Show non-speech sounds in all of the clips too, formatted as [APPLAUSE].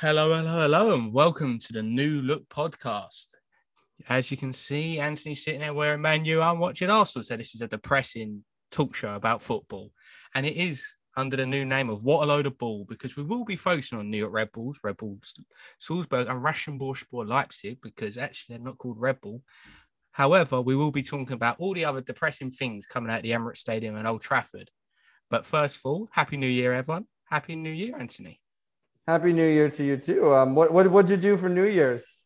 Hello, hello, hello, and welcome to the New Look podcast. As you can see, Anthony's sitting there wearing Man U. I'm watching Arsenal. So this is a depressing talk show about football, and it is under the new name of What a Lot of Bull because we will be focusing on New York Red Bulls, Red Bulls Salzburg, and Rasenballsport Leipzig because actually they're not called Red Bull. However, we will be talking about all the other depressing things coming out of the Emirates Stadium and Old Trafford. But first of all, Happy New Year, everyone! Happy New Year, Anthony. Happy New Year to you too. Um, what what what did you do for New Year's?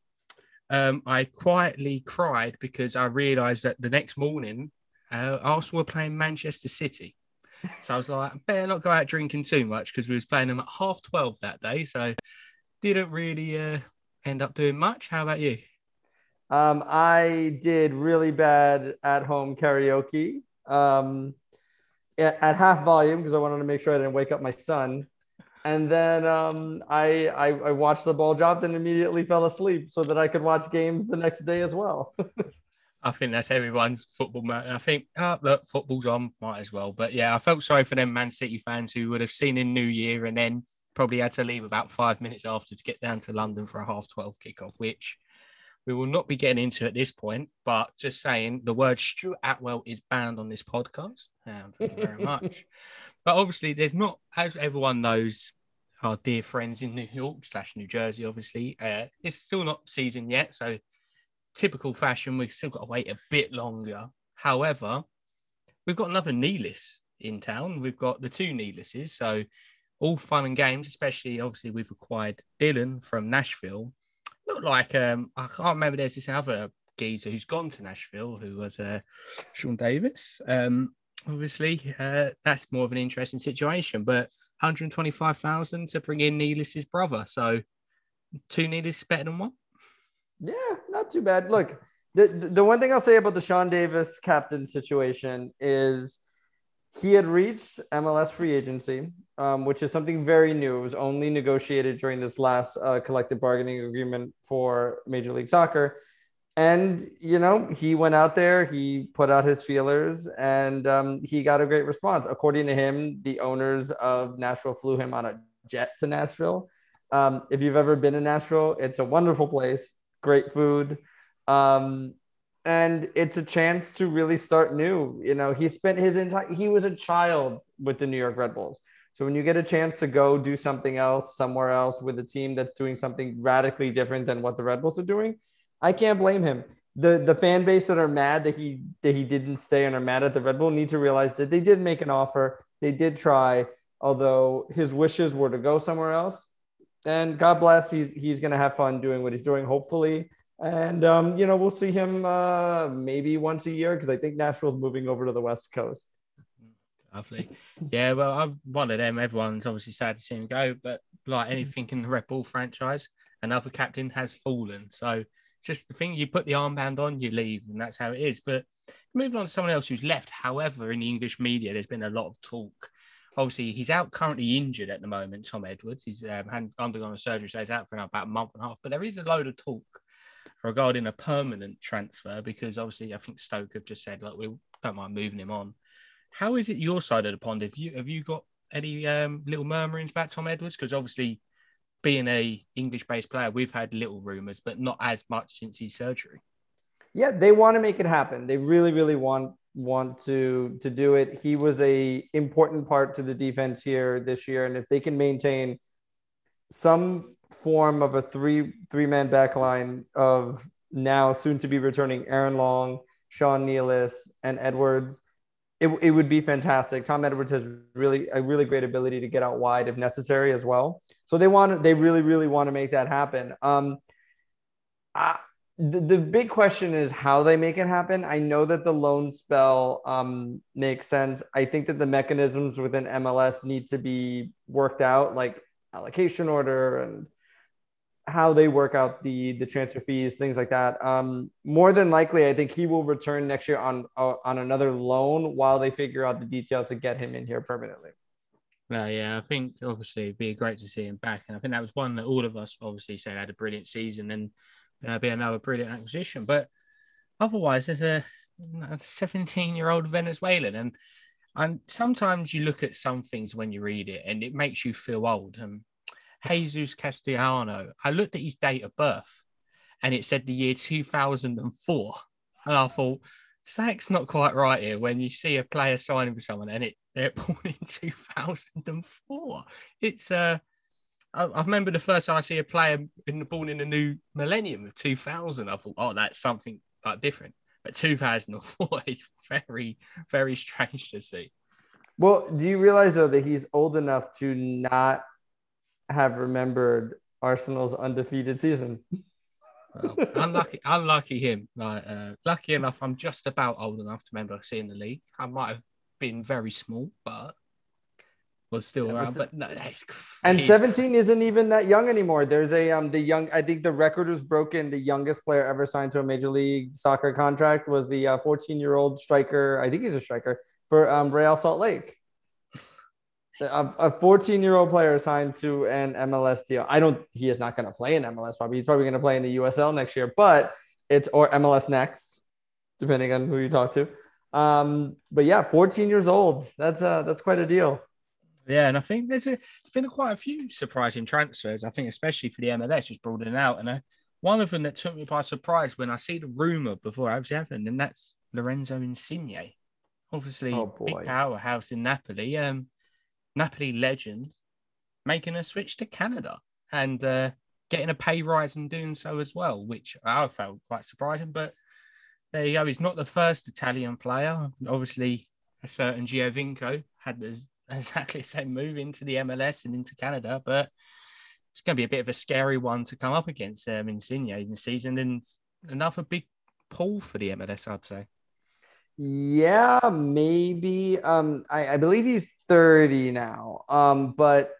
Um, I quietly cried because I realised that the next morning uh, Arsenal were playing Manchester City. So I was like, I better not go out drinking too much because we was playing them at half twelve that day. So didn't really uh, end up doing much. How about you? Um, I did really bad at home karaoke um, at, at half volume because I wanted to make sure I didn't wake up my son. And then um, I, I, I watched the ball drop and immediately fell asleep so that I could watch games the next day as well. [LAUGHS] I think that's everyone's football. Man. I think, oh, look, football's on, might as well. But yeah, I felt sorry for them Man City fans who would have seen in New Year and then probably had to leave about five minutes after to get down to London for a half 12 kickoff, which we will not be getting into at this point, but just saying the word Stuart Atwell is banned on this podcast. Um, thank you very [LAUGHS] much. But obviously, there's not, as everyone knows, our dear friends in New York slash New Jersey, obviously, uh, it's still not season yet. So, typical fashion, we've still got to wait a bit longer. However, we've got another Nealis in town. We've got the two Nealises. So, all fun and games, especially obviously, we've acquired Dylan from Nashville look like um I can't remember. There's this other geezer who's gone to Nashville who was uh, Sean Davis. Um, obviously, uh, that's more of an interesting situation, but 125,000 to bring in Nealis's brother. So two Nealis better than one. Yeah, not too bad. Look, the, the one thing I'll say about the Sean Davis captain situation is he had reached MLS free agency, um, which is something very new. It was only negotiated during this last uh, collective bargaining agreement for Major League Soccer. And, you know, he went out there, he put out his feelers, and um, he got a great response. According to him, the owners of Nashville flew him on a jet to Nashville. Um, if you've ever been in Nashville, it's a wonderful place, great food. Um, and it's a chance to really start new. You know, he spent his entire he was a child with the New York Red Bulls. So when you get a chance to go do something else somewhere else with a team that's doing something radically different than what the Red Bulls are doing, I can't blame him. The the fan base that are mad that he that he didn't stay and are mad at the Red Bull need to realize that they did make an offer. They did try, although his wishes were to go somewhere else. And God bless, he's he's gonna have fun doing what he's doing, hopefully and um, you know we'll see him uh, maybe once a year because I think Nashville's moving over to the West Coast. Lovely, yeah. Well, I'm one of them. Everyone's obviously sad to see him go, but like anything in the Red Bull franchise, another captain has fallen. So just the thing you put the armband on, you leave, and that's how it is. But moving on to someone else who's left. However, in the English media, there's been a lot of talk. Obviously, he's out currently injured at the moment. Tom Edwards, he's um, undergone a surgery, so he's out for about a month and a half. But there is a load of talk regarding a permanent transfer because obviously I think Stoke have just said like we don't mind moving him on. How is it your side of the pond? Have you have you got any um, little murmurings about Tom Edwards? Because obviously, being a English based player, we've had little rumours, but not as much since his surgery. Yeah, they want to make it happen. They really, really want want to to do it. He was a important part to the defense here this year, and if they can maintain some form of a three three man back line of now soon to be returning Aaron Long, Sean Nealis, and Edwards. It, it would be fantastic. Tom Edwards has really a really great ability to get out wide if necessary as well. So they want they really really want to make that happen. Um, I, the, the big question is how they make it happen. I know that the loan spell um, makes sense. I think that the mechanisms within MLS need to be worked out, like allocation order and how they work out the the transfer fees, things like that. Um, more than likely, I think he will return next year on uh, on another loan while they figure out the details to get him in here permanently. Well, yeah, I think obviously it'd be great to see him back, and I think that was one that all of us obviously said had a brilliant season and be another brilliant acquisition. But otherwise, there's a 17 year old Venezuelan, and and sometimes you look at some things when you read it, and it makes you feel old. And Jesus Castellano. I looked at his date of birth and it said the year 2004. And I thought, Zach's not quite right here when you see a player signing for someone and it they're [LAUGHS] born in 2004. It's uh I, I remember the first time I see a player in the born in the new millennium of 2000, I thought, oh, that's something like different. But 2004 [LAUGHS] is very, very strange to see. Well, do you realize though that he's old enough to not have remembered Arsenal's undefeated season? [LAUGHS] Well, unlucky, unlucky him. Like, uh, lucky enough, I'm just about old enough to remember seeing the league. I might have been very small, but was still yeah, around. But no, and 17 isn't even that young anymore. There's a um the young. I think the record was broken. The youngest player ever signed to a major league soccer contract was the 14 uh, year old striker. I think he's a striker for um, Real Salt Lake. A 14 year old player signed to an MLS deal. I don't. He is not going to play in MLS. Probably he's probably going to play in the USL next year. But it's or MLS next, depending on who you talk to. Um, but yeah, 14 years old. That's uh that's quite a deal. Yeah, and I think there's a there's been quite a few surprising transfers. I think especially for the MLS, just broadening out. And uh, one of them that took me by surprise when I see the rumor before I was happened, and that's Lorenzo Insigne. Obviously, oh big powerhouse in Napoli. Um, Napoli legend making a switch to Canada and uh, getting a pay rise and doing so as well, which I felt quite surprising. But there you go. He's not the first Italian player. Obviously, a certain Giovinco had this [LAUGHS] exactly the same move into the MLS and into Canada, but it's going to be a bit of a scary one to come up against um, Insigne in the season and another big pull for the MLS, I'd say. Yeah, maybe. Um, I, I believe he's 30 now. Um, but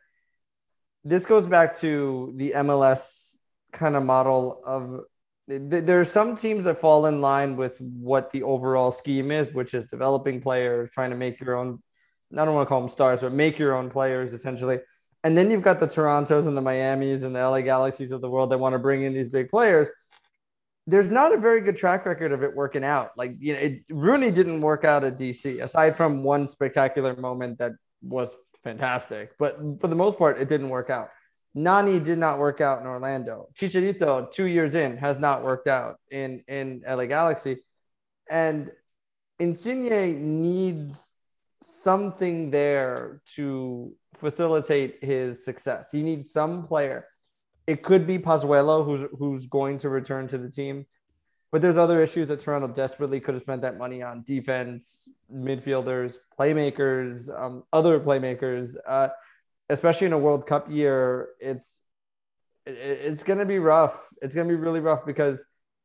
this goes back to the MLS kind of model of there are some teams that fall in line with what the overall scheme is, which is developing players, trying to make your own I don't want to call them stars, but make your own players essentially. And then you've got the Torontos and the Miamis and the LA Galaxies of the world that want to bring in these big players. There's not a very good track record of it working out. Like, you know, it, Rooney didn't work out at DC, aside from one spectacular moment that was fantastic. But for the most part, it didn't work out. Nani did not work out in Orlando. Chicharito, two years in, has not worked out in, in LA Galaxy. And Insigne needs something there to facilitate his success. He needs some player. It could be Pozuelo, who's who's going to return to the team, but there's other issues that Toronto desperately could have spent that money on: defense, midfielders, playmakers, um, other playmakers. Uh, especially in a World Cup year, it's it's going to be rough. It's going to be really rough because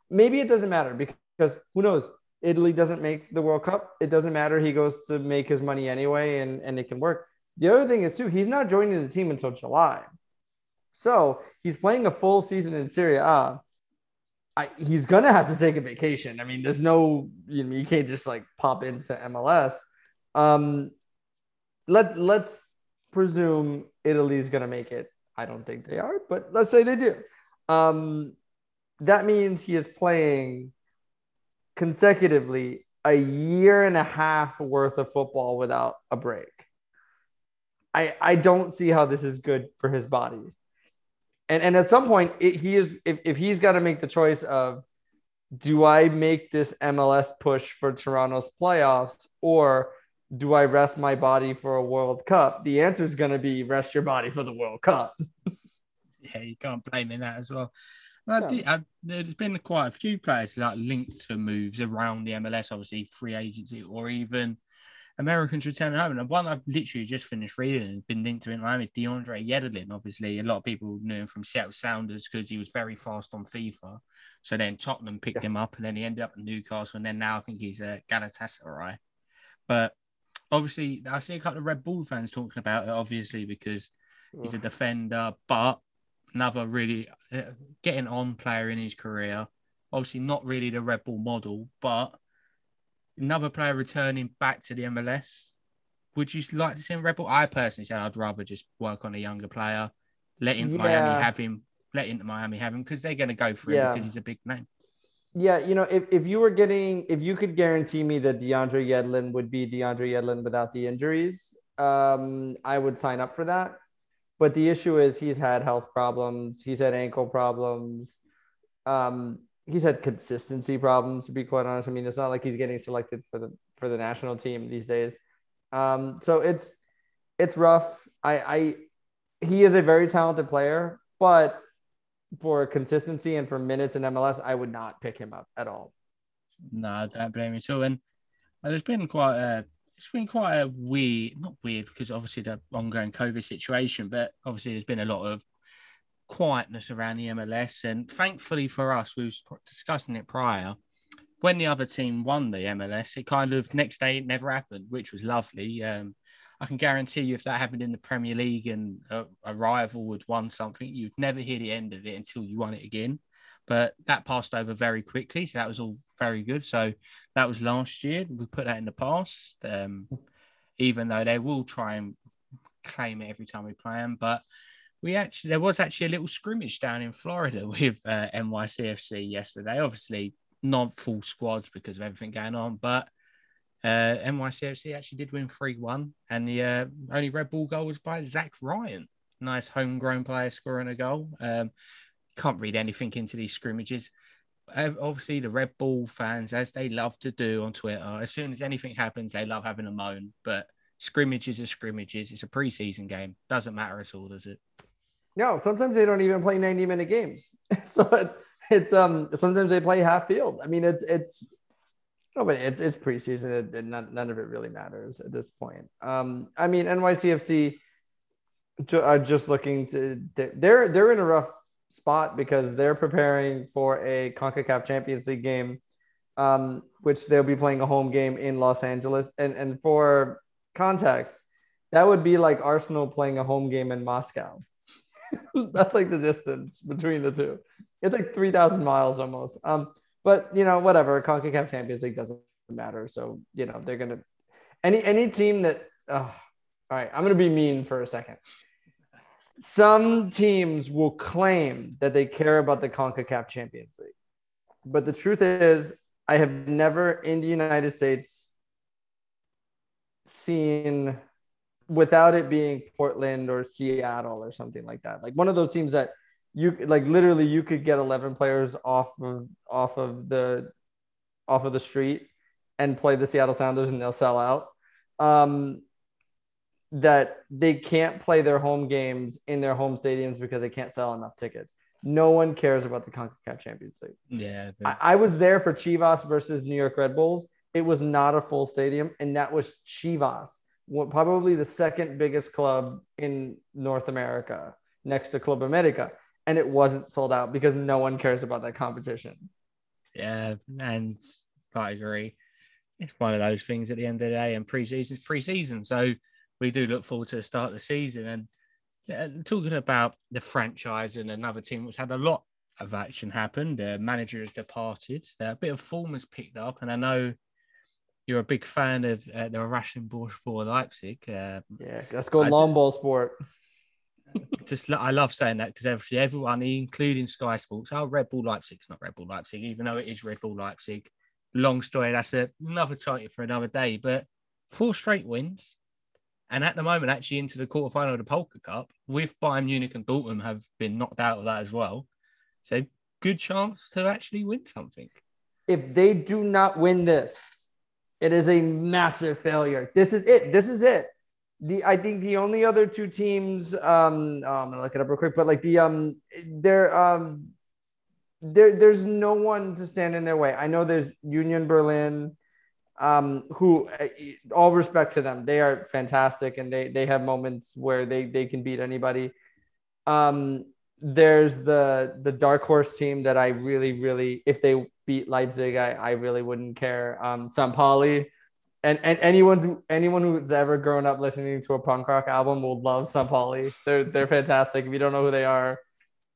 maybe it doesn't matter because who knows? Italy doesn't make the World Cup, it doesn't matter. He goes to make his money anyway, and, and it can work. The other thing is, too, he's not joining the team until July. So he's playing a full season in Serie A. I, he's gonna have to take a vacation. I mean, there's no you know you can't just like pop into MLS. Um, let let's presume Italy's gonna make it. I don't think they are, but let's say they do. Um, that means he is playing consecutively a year and a half worth of football without a break. I I don't see how this is good for his body. And and at some point it, he is if, if he's got to make the choice of do I make this MLS push for Toronto's playoffs or do I rest my body for a World Cup? The answer is going to be rest your body for the World Cup. [LAUGHS] yeah, you can't blame in that as well. I did, I, there's been quite a few players like linked to moves around the MLS, obviously free agency or even Americans returning home. And one I've literally just finished reading and been linked to in Miami is DeAndre Yedlin. Obviously, a lot of people knew him from Seattle Sounders because he was very fast on FIFA. So then Tottenham picked yeah. him up and then he ended up in Newcastle. And then now I think he's at Galatasaray. But obviously, I see a couple of Red Bull fans talking about it, obviously, because he's a defender. But another really uh, getting on player in his career. Obviously, not really the Red Bull model, but another player returning back to the MLS. Would you like to see him rebel? I personally said I'd rather just work on a younger player, let yeah. Miami have him, let into Miami have him because they're going to go for yeah. him because he's a big name. Yeah, you know, if, if you were getting, if you could guarantee me that DeAndre Yedlin would be DeAndre Yedlin without the injuries, um, I would sign up for that But the issue is he's had health problems, he's had ankle problems, um, he's had consistency problems. To be quite honest, I mean, it's not like he's getting selected for the for the national team these days. Um, so it's it's rough. I, I he is a very talented player, but for consistency and for minutes in MLS, I would not pick him up at all. No, I don't blame you all. And there's been quite a it's been quite a weird, not weird because obviously the ongoing COVID situation, but obviously there's been a lot of quietness around the MLS. And thankfully for us, we were discussing it prior. When the other team won the MLS, it kind of next day it never happened, which was lovely. Um, I can guarantee you, if that happened in the Premier League and a, a rival would won something, you'd never hear the end of it until you won it again. But that passed over very quickly, so that was all very good. So that was last year. We put that in the past, um, even though they will try and claim it every time we play them. But we actually there was actually a little scrimmage down in Florida [LAUGHS] with uh, NYCFC yesterday. Obviously, not full squads because of everything going on, but uh, NYCFC actually did win 3 1, and the uh, only Red Bull goal was by Zach Ryan. Nice homegrown player scoring a goal. Um, can't read anything into these scrimmages. Obviously, the Red Bull fans, as they love to do on Twitter, as soon as anything happens, they love having a moan. But scrimmages are scrimmages. It's a preseason game. Doesn't matter at all, does it? No, sometimes they don't even play 90 minute games. [LAUGHS] so it, it's um sometimes they play half field. I mean, it's it's no, but it's it's preseason. It, it, none, none of it really matters at this point. Um, I mean, NYCFC are just looking to they're they're in a rough spot because they're preparing for a CONCACAF Champions League game, um, which they'll be playing a home game in Los Angeles. And and for context, that would be like Arsenal playing a home game in Moscow. [LAUGHS] That's like the distance between the two. It's like three thousand miles almost. Um, but you know, whatever. CONCACAF Champions League doesn't matter. So you know, they're gonna any any team that. Uh, all right, I'm gonna be mean for a second. Some teams will claim that they care about the CONCACAF Champions League, but the truth is, I have never in the United States seen without it being Portland or Seattle or something like that. Like one of those teams that you like literally you could get 11 players off of off of the off of the street and play the Seattle Sounders and they'll sell out. Um, that they can't play their home games in their home stadiums because they can't sell enough tickets. No one cares about the CONCACAF Champions League. Yeah. I, I, was there for Chivas versus New York Red Bulls. It was not a full stadium, and that was Chivas, probably the second biggest club in North America next to Club America and it wasn't sold out because no one cares about that competition. Yeah, and I agree. It's one of those things at the end of the day, and preseason, preseason. So we do look forward to the start of the season. And uh, talking about the franchise and another team which had a lot of action happen. The manager has departed. a bit of form has picked up, and I know you're a big fan of uh, the Russian for Leipzig. Yeah, let's go long ball sport [LAUGHS] just I love saying that because obviously everyone, including Sky Sports, oh Red Bull Leipzig's not Red Bull Leipzig, even though it is Red Bull Leipzig. Long story. That's a, another title for another day. But four straight wins, and at the moment, actually into the quarterfinal of the Pokal Cup, with Bayern Munich and Dortmund have been knocked out of that as well. So good chance to actually win something. If they do not win this, it is a massive failure. This is it. This is it the I think the only other two teams, um, oh, I'm gonna look it up real quick, but like the um, there um, there there's no one to stand in their way. I know there's Union Berlin, um, who uh, all respect to them, they are fantastic and they they have moments where they they can beat anybody. Um, there's the the dark horse team that I really really if they beat Leipzig, I I really wouldn't care. Um, St. Pauli and, and anyone anyone who's ever grown up listening to a punk rock album will love St. Pauli. They're they're fantastic. If you don't know who they are,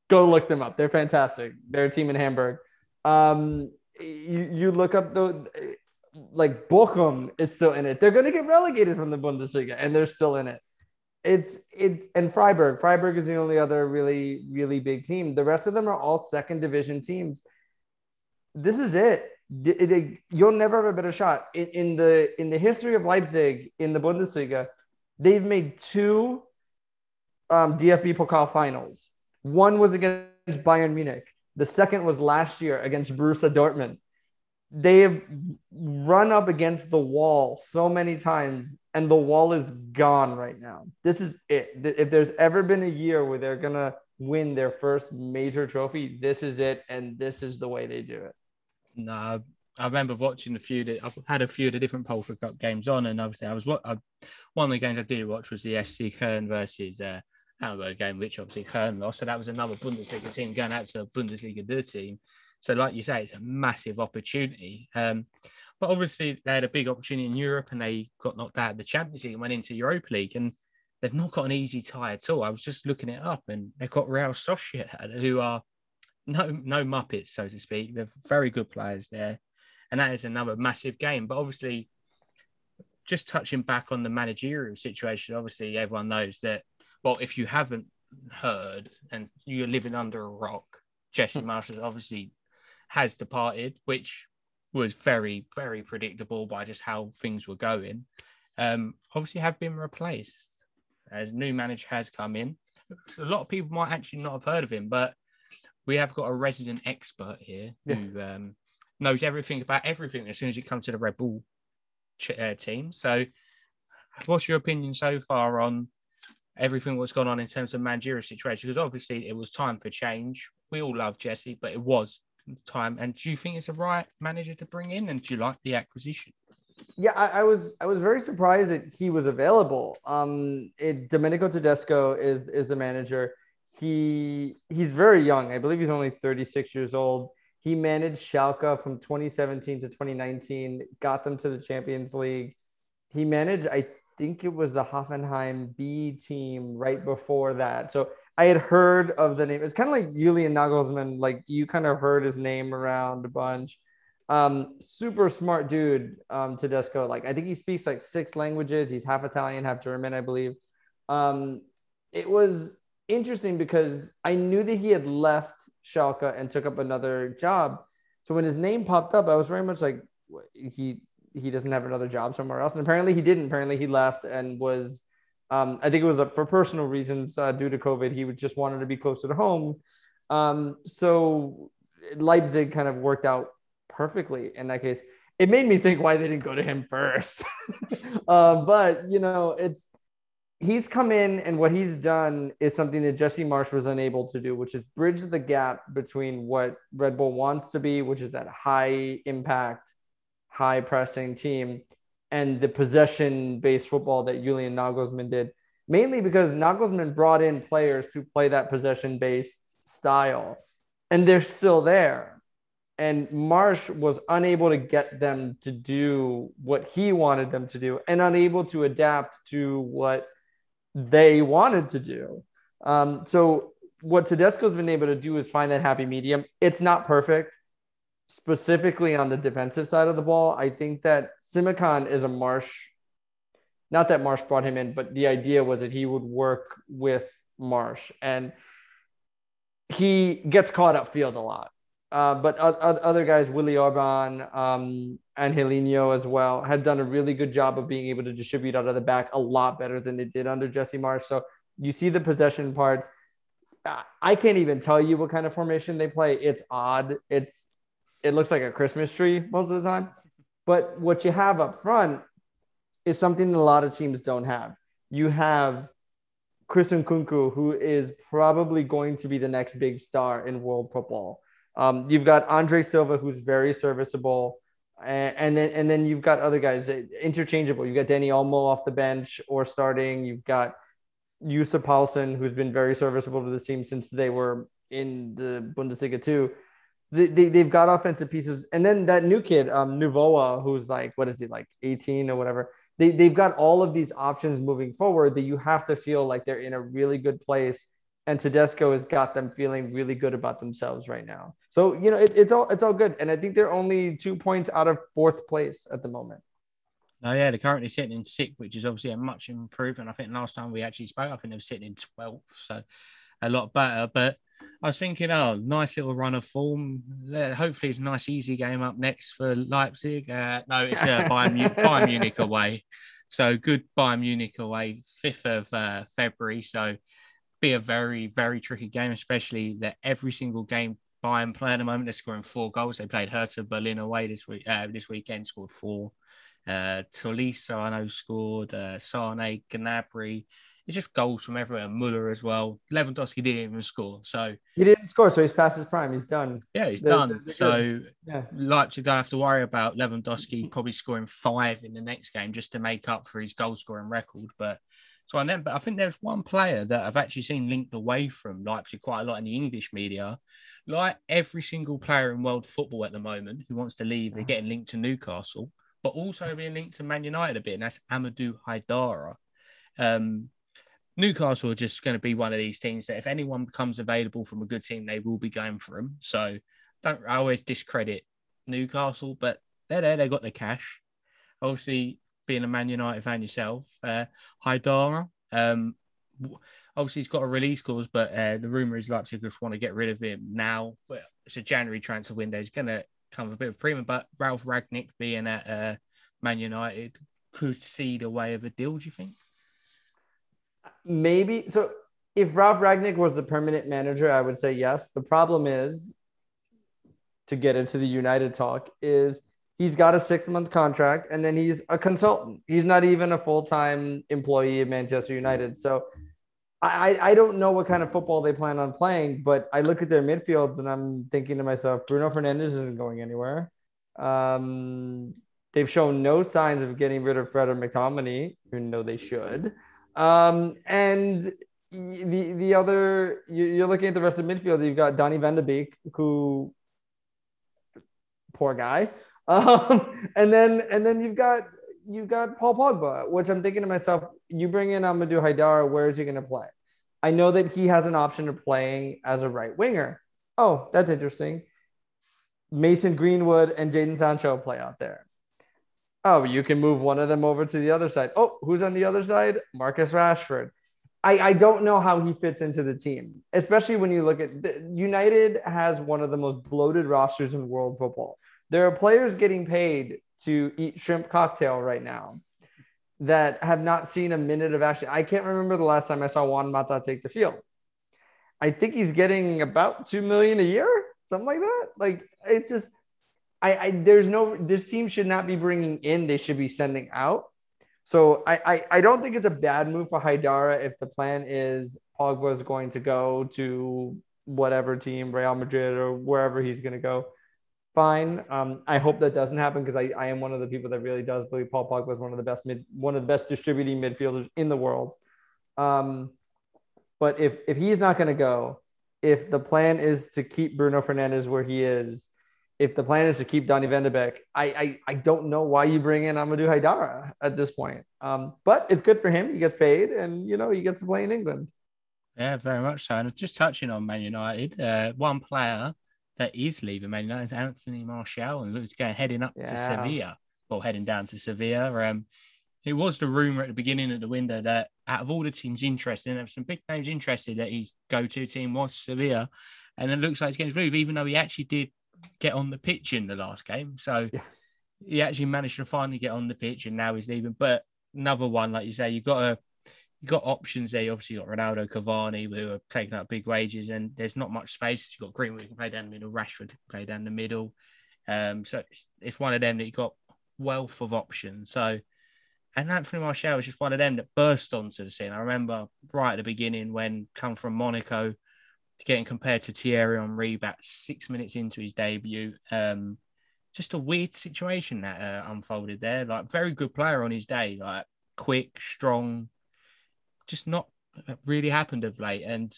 go look them up. They're fantastic. They're a team in Hamburg. Um, you, you look up the like Bochum is still in it. They're going to get relegated from the Bundesliga, and they're still in it. It's it and Freiburg. Freiburg is the only other really really big team. The rest of them are all second division teams. This is it you'll never have a better shot in, in, the in the history of Leipzig in the Bundesliga. They've made two um, DFB Pokal finals. One was against Bayern Munich. The second was last year against Borussia Dortmund. They have run up against the wall so many times, and the wall is gone right now. This is it. If there's ever been a year where they're gonna win their first major trophy, this is it, and this is the way they do it. No, I remember watching a few. I've had a few of the different Pokal Cup games on, and obviously I was what one of the games I did watch was the SC Köln versus uh, Hamburg game, which obviously Köln lost. So that was another Bundesliga team going out to a Bundesliga D team. So, like you say, it's a massive opportunity. Um, but obviously, they had a big opportunity in Europe and they got knocked out of the Champions League and went into Europa League. And they've not got an easy tie at all. I was just looking it up and they've got Real Sociedad, who are no no Muppets, so to speak. They're very good players there. And that is another massive game. But obviously, just touching back on the managerial situation, obviously, everyone knows that, well, if you haven't heard and you're living under a rock, Jesse Marsch obviously has departed, which was very, very predictable by just how things were going. Um, obviously, have been replaced as new manager has come in. So a lot of people might actually not have heard of him, but we have got a resident expert here yeah. who um, knows everything about everything as soon as it comes to the Red Bull ch- uh, team. So, what's your opinion so far on everything that's gone on in terms of managerial situation? Because obviously it was time for change. We all love Jesse, but it was time. And do you think it's the right manager to bring in? And do you like the acquisition? Yeah, I, I, was I was very surprised that he was available. Um, it, Domenico Tedesco is is the manager. He he's very young. I believe he's only 36 years old. He managed Schalke from 2017 to 2019, got them to the Champions League. He managed, I think it was the Hoffenheim B team right before that. So I had heard of the name. It's kind of like Julian Nagelsmann. Like you kind of heard his name around a bunch. Um, super smart dude, um, Tedesco. Like I think he speaks like six languages. He's half Italian, half German, I believe. Um, it was interesting because I knew that he had left Schalke and took up another job. So when his name popped up, I was very much like, he he doesn't have another job somewhere else. And apparently he didn't. Apparently he left and was, um, I think it was a, for personal reasons uh, due to COVID. He just wanted to be closer to home. Um, so Leipzig kind of worked out perfectly in that case. It made me think why they didn't go to him first. [LAUGHS] uh, but you know, it's he's come in and what he's done is something that Jesse Marsch was unable to do, which is bridge the gap between what Red Bull wants to be, which is that high impact, high pressing team, and the possession based football that Julian Nagelsmann did. Mainly because Nagelsmann brought in players to play that possession based style, and they're still there. And Marsch was unable to get them to do what he wanted them to do and unable to adapt to what they wanted to do. Um, so what Tedesco's been able to do is find that happy medium. It's not perfect, specifically on the defensive side of the ball. I think that Simakan is a Marsch. Not that Marsch brought him in, but the idea was that he would work with Marsch, and he gets caught up field a lot. Uh, but other guys, Willi Orban, um, Angelino as well, had done a really good job of being able to distribute out of the back a lot better than they did under Jesse Marsch. So you see the possession parts. I can't even tell you what kind of formation they play. It's odd. It's it looks like a Christmas tree most of the time. But what you have up front is something that a lot of teams don't have. You have Chris Nkunku, who is probably going to be the next big star in world football. Um, you've got Andre Silva, who's very serviceable, and, then and then you've got other guys interchangeable. You've got Dani Olmo off the bench or starting. You've got Yussuf Poulsen, who's been very serviceable to this team since they were in the Bundesliga too. They, they, they've got offensive pieces, and then that new kid, um, Novoa, who's like what is he like 18 or whatever. They, they've got all of these options moving forward that you have to feel like they're in a really good place and Tedesco has got them feeling really good about themselves right now. So you know it, it's all it's all good, and I think they're only two points out of fourth place at the moment. Oh yeah, they're currently sitting in sixth, which is obviously a much improvement. I think last time we actually spoke, I think they were sitting in twelfth, so a lot better. But I was thinking, oh, nice little run of form. Hopefully, it's a nice, easy game up next for Leipzig. Uh, no, it's uh, Bayern, [LAUGHS] Bayern Munich away. So good Bayern Munich away, fifth of uh, February. So be a very, very tricky game, especially that every single game Bayern play at the moment, they're scoring four goals. They played Hertha Berlin away this week. Uh, this weekend scored four. Uh, Tolisso, I know, scored. Uh, Sane, Gnabry. It's just goals from everywhere. Muller as well. Lewandowski didn't even score. So he didn't score. So he's past his prime. He's done. Yeah, he's they're, done. They're, they're so yeah. Leipzig don't have to worry about Lewandowski probably scoring five in the next game just to make up for his goal scoring record. But so I never, I think there's one player that I've actually seen linked away from Leipzig quite a lot in the English media. Like every single player in world football at the moment who wants to leave, they're getting linked to Newcastle, but also being linked to Man United a bit, and that's Amadou Haidara. Um, Newcastle are just going to be one of these teams that if anyone becomes available from a good team, they will be going for them. So don't I always discredit Newcastle, but they're there, they've got the cash. Obviously, being a Man United fan yourself, uh, Haidara, um, obviously he's got a release clause, but uh, the rumor is Leipzig just want to get rid of him now. Well, it's a January transfer window. He's going to come with a bit of premium, but Ralf Rangnick being at uh, Man United could see the way of a deal. Do you think? Maybe so. If Ralf Rangnick was the permanent manager, I would say yes. The problem is to get into the United talk is he's got a six month contract and then he's a consultant. He's not even a full time employee of Manchester United. So I, I don't know what kind of football they plan on playing, but I look at their midfield and I'm thinking to myself, Bruno Fernandes isn't going anywhere. Um, they've shown no signs of getting rid of Fred or McTominay, even though they should. Um, and the the other, you're looking at the rest of midfield. You've got Donny Van de Beek, who poor guy. Um, [LAUGHS] and then and then you've got you've got Paul Pogba, which I'm thinking to myself, you bring in Amadou Haidara, where is he going to play? I know that he has an option of playing as a right winger. Oh, that's interesting. Mason Greenwood and Jadon Sancho play out there. Oh, you can move one of them over to the other side. Oh, who's on the other side? Marcus Rashford. I, I don't know how he fits into the team, especially when you look at the, United has one of the most bloated rosters in world football. There are players getting paid to eat shrimp cocktail right now that have not seen a minute of action. I can't remember the last time I saw Juan Mata take the field. I think he's getting about two million a year, something like that. Like it's just, I, I there's no this team should not be bringing in; they should be sending out. So I, I, I don't think it's a bad move for Haidara if the plan is Pogba is going to go to whatever team, Real Madrid or wherever he's going to go fine. Um, I hope that doesn't happen because I, I am one of the people that really does believe Paul Pogba is one of the best mid, one of the best distributing midfielders in the world. Um, but if if he's not going to go, if the plan is to keep Bruno Fernandes where he is, if the plan is to keep Donny Van de Beek, I, I I don't know why you bring in Amadou Haidara at this point. Um, but it's good for him. He gets paid, and you know he gets to play in England. Yeah, very much so. And just touching on Man United, uh, one player that is leaving Man United, Anthony Martial, and looks going heading up yeah. to Sevilla, or heading down to Sevilla. Um, it was the rumor at the beginning of the window that out of all the teams interested, and there were some big names interested, that his go-to team was Sevilla, and it looks like he's to moved, even though he actually did get on the pitch in the last game. So yeah. he actually managed to finally get on the pitch, and now he's leaving. But another one, like you say, you've got to you've got options there. Obviously, You obviously got Ronaldo, Cavani, who are taking up big wages, and there's not much space. You've got Greenwood who can play down the middle, Rashford can play down the middle. Um, so it's, one of them that you've got wealth of options. So, and Anthony Martial was just one of them that burst onto the scene. I remember right at the beginning when come from Monaco, to getting compared to Thierry Henry about six minutes into his debut. Um, just a weird situation that uh, unfolded there. Like very good player on his day, like quick, strong, just not really happened of late. And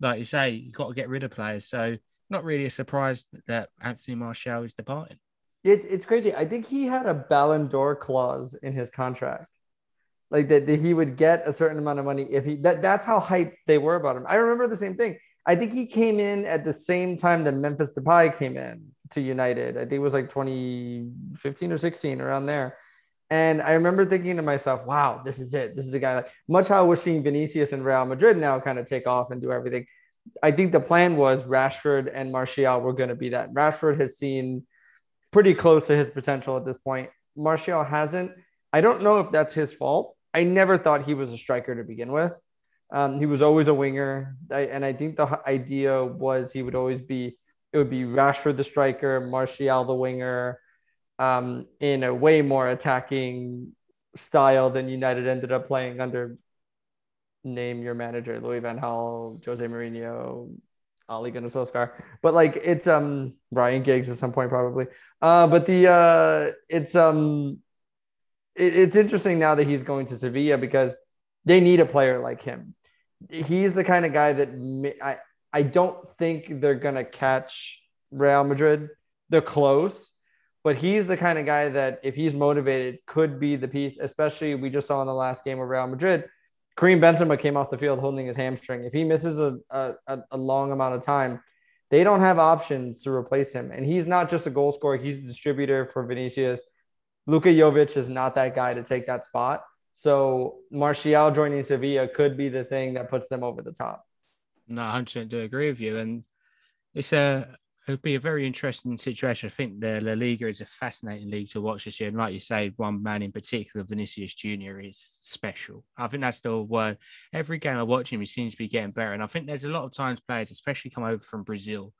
like you say, you've got to get rid of players. So not really a surprise that Anthony Martial is departing. It, it's crazy. I think he had a Ballon d'Or clause in his contract. Like that, that he would get a certain amount of money if he that that's how hyped they were about him. I remember the same thing. I think he came in at the same time that Memphis Depay came in to United. I think it was like 2015 or 16 around there. And I remember thinking to myself, wow, this is it. This is the guy. Like much how we're seeing Vinicius and Real Madrid now kind of take off and do everything. I think the plan was Rashford and Martial were going to be that. Rashford has seen pretty close to his potential at this point. Martial hasn't. I don't know if that's his fault. I never thought he was a striker to begin with. Um, he was always a winger, I, and I think the idea was he would always be it would be Rashford the striker, Martial the winger, um, in a way more attacking style than United ended up playing under name your manager, Louis Van Gaal, Jose Mourinho, Ole Gunnar Solskjaer. But like it's um Ryan Giggs at some point probably. Uh, but the uh, it's um it, it's interesting now that he's going to Sevilla because they need a player like him. He's the kind of guy that may, I I don't think they're gonna catch Real Madrid. They're close, but he's the kind of guy that if he's motivated could be the piece. Especially we just saw in the last game of Real Madrid Karim Benzema came off the field holding his hamstring. If he misses a, a, a long amount of time, they don't have options to replace him. And he's not just a goal scorer, he's a distributor for Vinicius. Luka Jovic is not that guy to take that spot. So Martial joining Sevilla could be the thing that puts them over the top. No, 100% do agree with you. And it's a it'll be a very interesting situation. I think the La Liga is a fascinating league to watch this year. And like you say, one man in particular, Vinicius Junior, is special. I think that's the word. Every game I watch him, he seems to be getting better. And I think there's a lot of times players, especially come over from Brazil,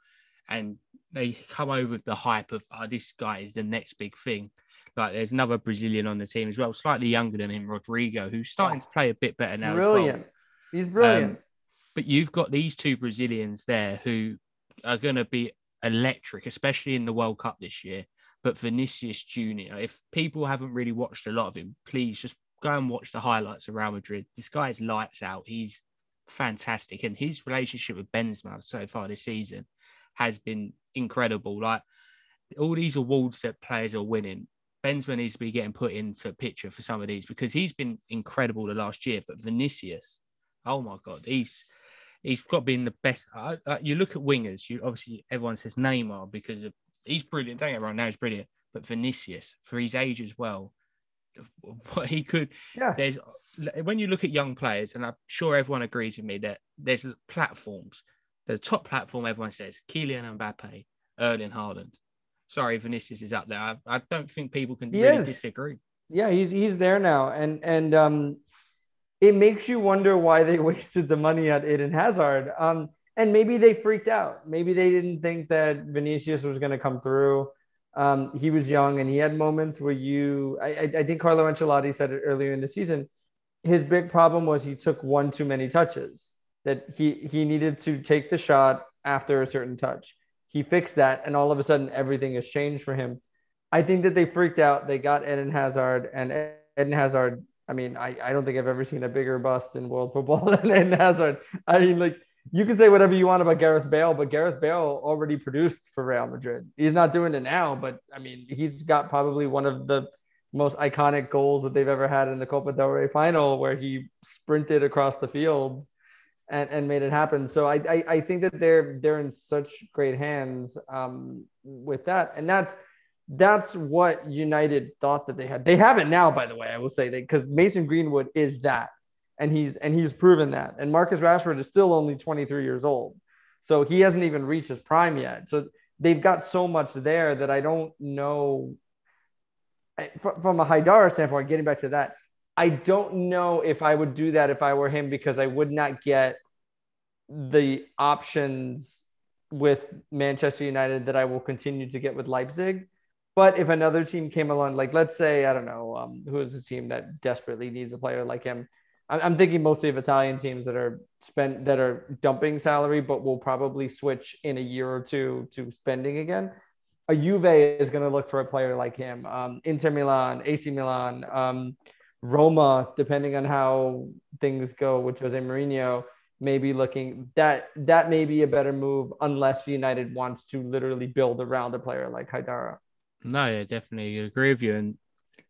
and they come over with the hype of, oh, this guy is the next big thing. Like there's another Brazilian on the team as well, slightly younger than him, Rodrygo, who's starting to play a bit better now. Brilliant. Well. He's brilliant. Um, but you've got these two Brazilians there who are going to be electric, especially in the World Cup this year. But Vinicius Junior, if people haven't really watched a lot of him, please just go and watch the highlights of Real Madrid. This guy is lights out. He's fantastic, and his relationship with Benzema so far this season has been incredible. Like all these awards that players are winning, Benzema needs to be getting put into a picture for some of these because he's been incredible the last year. But Vinicius, oh my god, he's he's got been the best. Uh, uh, you look at wingers. You obviously everyone says Neymar because of, he's brilliant. Don't get me wrong, now he's brilliant. But Vinicius, for his age as well, [LAUGHS] what he could. Yeah. There's when you look at young players, and I'm sure everyone agrees with me that there's platforms. The top platform, everyone says Kylian Mbappe, Erling Haaland. Sorry, Vinicius is up there. I, I don't think people can he really is. disagree. Yeah, he's he's there now, and and um, it makes you wonder why they [LAUGHS] wasted the money on Eden Hazard. Um, and maybe they freaked out. Maybe they didn't think that Vinicius was going to come through. Um, he was young and he had moments where you, I, I think Carlo Ancelotti said it earlier in the season. His big problem was he took one too many touches, that he, he needed to take the shot after a certain touch. He fixed that, and all of a sudden, everything has changed for him. I think that they freaked out. They got Eden Hazard, and Eden Hazard I mean, I, I don't think I've ever seen a bigger bust in world football [LAUGHS] than Eden Hazard. I mean, like you can say whatever you want about Gareth Bale, but Gareth Bale already produced for Real Madrid. He's not doing it now, but I mean, he's got probably one of the most iconic goals that they've ever had in the Copa del Rey final, where he sprinted across the field and, and made it happen. So I, I, I think that they're they're in such great hands um, with that, and that's that's what United thought that they had. They have it now, by the way. I will say that because Mason Greenwood is that, and he's and he's proven that. And Marcus Rashford is still only 23 years old, so he hasn't even reached his prime yet. So they've got so much there that I don't know. From a Haidara standpoint, getting back to that, I don't know if I would do that if I were him because I would not get the options with Manchester United that I will continue to get with Leipzig. But if another team came along, like let's say, I don't know, um, who is a team that desperately needs a player like him? I'm thinking mostly of Italian teams that are spent that are dumping salary, but will probably switch in a year or two to spending again. A Juve is going to look for a player like him. Um, Inter Milan, AC Milan, um, Roma, depending on how things go with Jose Mourinho, may be looking that that may be a better move unless United wants to literally build around a player like Haidara. No, yeah, definitely agree with you. And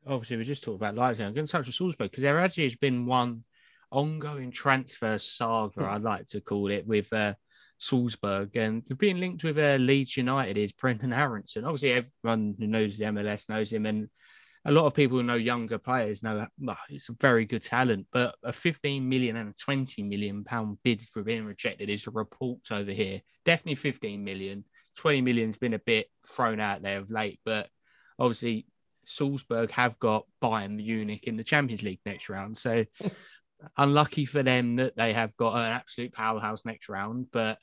obviously, we just talked about Leipzig. I'm going to touch on Salzburg because there actually has been one ongoing transfer saga, hmm. I'd like to call it, with uh, Salzburg. And being linked with uh, Leeds United is Brenden Aaronson. Obviously, everyone who knows the MLS knows him. And a lot of people who know younger players know well, it's a very good talent. But a 15 million and a 20 million pound bid for being rejected is the report over here. Definitely 15 million. 20 million's been a bit thrown out there of late, but obviously Salzburg have got Bayern Munich in the Champions League next round. So [LAUGHS] unlucky for them that they have got an absolute powerhouse next round, but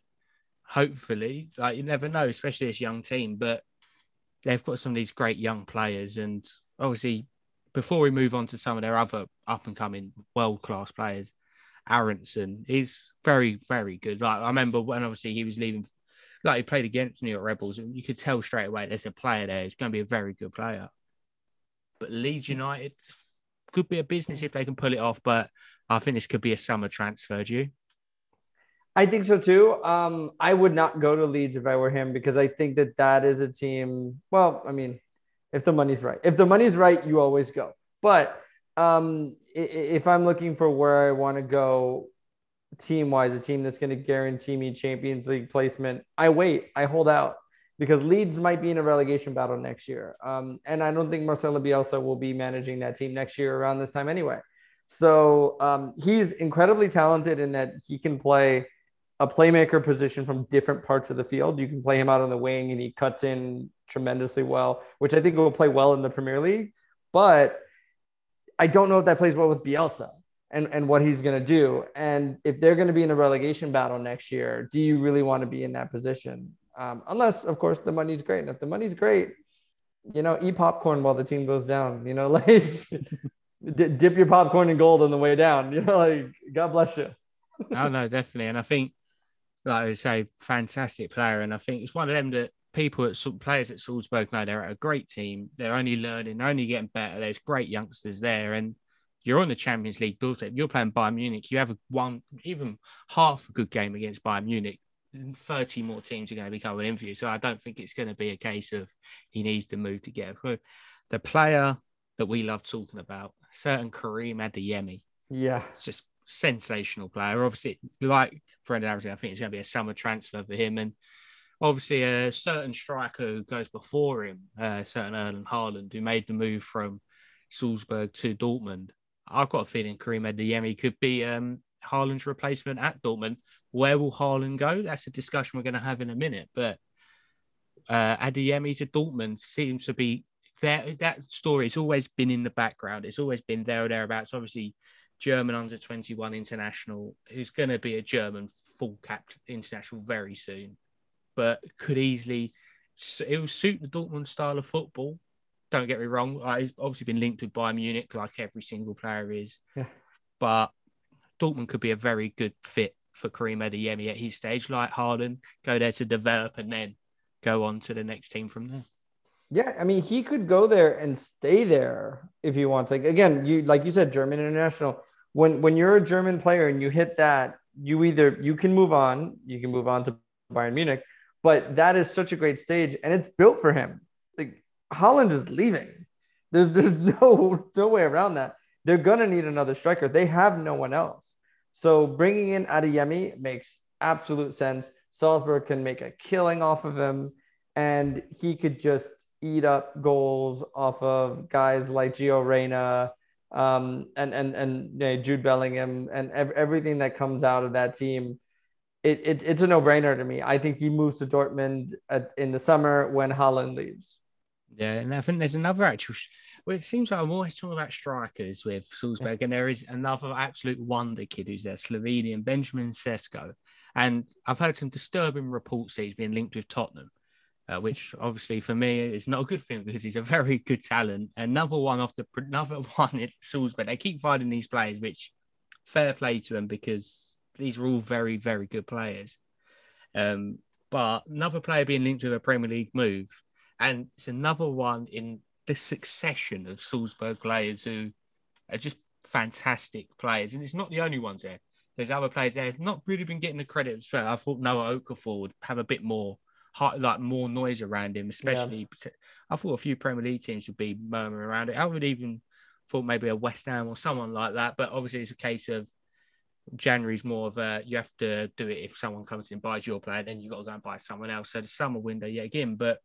hopefully, like you never know, especially this young team, but they've got some of these great young players. And obviously, before we move on to some of their other up and coming world class players, Aaronson is very, very good. Like I remember when obviously he was leaving, like he played against New York Red Bulls, and you could tell straight away there's a player there. He's going to be a very good player. But Leeds United could be a business if they can pull it off. But I think this could be a summer transfer. Do you? I think so too. Um, I would not go to Leeds if I were him because I think that that is a team. Well, I mean, if the money's right, if the money's right, you always go. But um, if I'm looking for where I want to go team wise, a team that's going to guarantee me Champions League placement, I wait, I hold out because Leeds might be in a relegation battle next year. Um, and I don't think Marcelo Bielsa will be managing that team next year around this time anyway. So um, he's incredibly talented in that he can play a playmaker position from different parts of the field. You can play him out on the wing and he cuts in tremendously well, which I think will play well in the Premier League. But I don't know if that plays well with Bielsa and, and what he's going to do. And if they're going to be in a relegation battle next year, do you really want to be in that position? Um, unless, of course, the money's great. And if the money's great, you know, eat popcorn while the team goes down. You know, [LAUGHS] like dip your popcorn in gold on the way down. You know, like God bless you. [LAUGHS] oh no, definitely. And I think, like I say, fantastic player. And I think it's one of them that people at players at Salzburg know they're a great team. They're only learning, they're only getting better. There's great youngsters there, and you're on the Champions League doorstep. You're playing Bayern Munich. You have a one, even half a good game against Bayern Munich. 30 more teams are going to be coming in for you. So I don't think it's going to be a case of he needs to move to get through. The player that we love talking about, certain Karim Adeyemi. Yeah. Just sensational player. Obviously, like Brendan Aaronson, I think it's going to be a summer transfer for him. And obviously, a certain striker who goes before him, uh, certain Erling Haaland, who made the move from Salzburg to Dortmund. I've got a feeling Karim Adeyemi could be um, Haaland's replacement at Dortmund. Where will Haaland go? That's a discussion we're going to have in a minute. But uh, Adeyemi to Dortmund seems to be there. That story has always been in the background. It's always been there or thereabouts. Obviously, German under 21 international who's going to be a German full cap international very soon, but could easily it will suit the Dortmund style of football. Don't get me wrong. Uh, I've obviously been linked with Bayern Munich like every single player is, yeah. but Dortmund could be a very good fit for Karim Adeyemi at his stage, like Haaland, go there to develop and then go on to the next team from there. Yeah, I mean, he could go there and stay there if he wants. Like again, you like you said, German international. When when you're a German player and you hit that, you either you can move on, you can move on to Bayern Munich, but that is such a great stage and it's built for him. Haaland is leaving. There's there's [LAUGHS] no no way around that. They're gonna need another striker. They have no one else. So bringing in Adeyemi makes absolute sense. Salzburg can make a killing off of him, and he could just eat up goals off of guys like Gio Reyna um, and and and you know, Jude Bellingham and ev- everything that comes out of that team. It, it, it's a no-brainer to me. I think he moves to Dortmund at, in the summer when Haaland leaves. Yeah, and I think there's another actual. Well, it seems like I'm always talking about strikers with Salzburg, yeah. and there is another absolute wonder kid who's there, Slovenian Benjamin Sesko. And I've heard some disturbing reports that he's been linked with Tottenham uh, which obviously for me is not a good thing because he's a very good talent. Another one off the another [LAUGHS] one at Salzburg. They keep finding these players, which fair play to them because these are all very very good players. Um, but another player being linked with a Premier League move, and it's another one in the succession of Salzburg players who are just fantastic players, and it's not the only ones there. There's other players there not really been getting the credit. So I thought Noah Okafor would have a bit more like more noise around him, especially. Yeah. I thought a few Premier League teams would be murmuring around it. I would even thought maybe a West Ham or someone like that. But obviously, it's a case of January's more of a you have to do it if someone comes in and buys your player, then you got to go and buy someone else. So the summer window yet again. But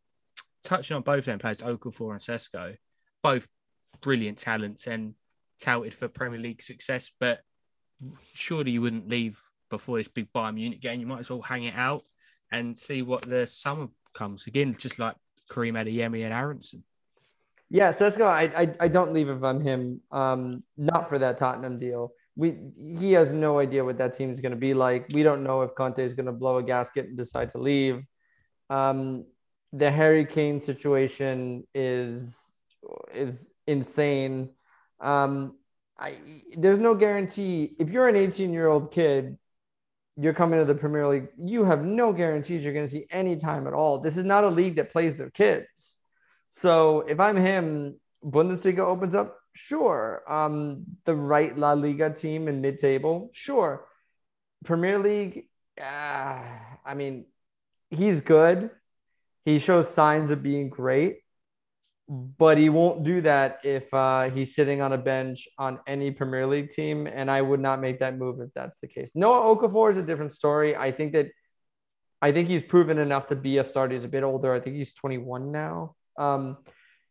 touching on both them players, Okafor and Sesko, both brilliant talents and touted for Premier League success. But surely you wouldn't leave before this big Bayern Munich game. You might as well hang it out and see what the summer comes. Again, just like Karim Adeyemi and Aaronson. Yeah, Sesko, I, I, I don't leave if I'm him. Um, not for that Tottenham deal. we he has no idea what that team is going to be like. We don't know if Conte is going to blow a gasket and decide to leave. Um, the Harry Kane situation is is insane. Um, I, there's no guarantee if you're an 18 year old kid, you're coming to the Premier League. You have no guarantees you're going to see any time at all. This is not a league that plays their kids. So if I'm him, Bundesliga opens up. Sure. Um, the right La Liga team in mid-table. Sure. Premier League. Uh, I mean, he's good. He shows signs of being great but he won't do that if uh, he's sitting on a bench on any Premier League team. And I would not make that move if that's the case. Noah Okafor is a different story. I think that I think he's proven enough to be a starter. He's a bit older. I think he's 21 now. Um,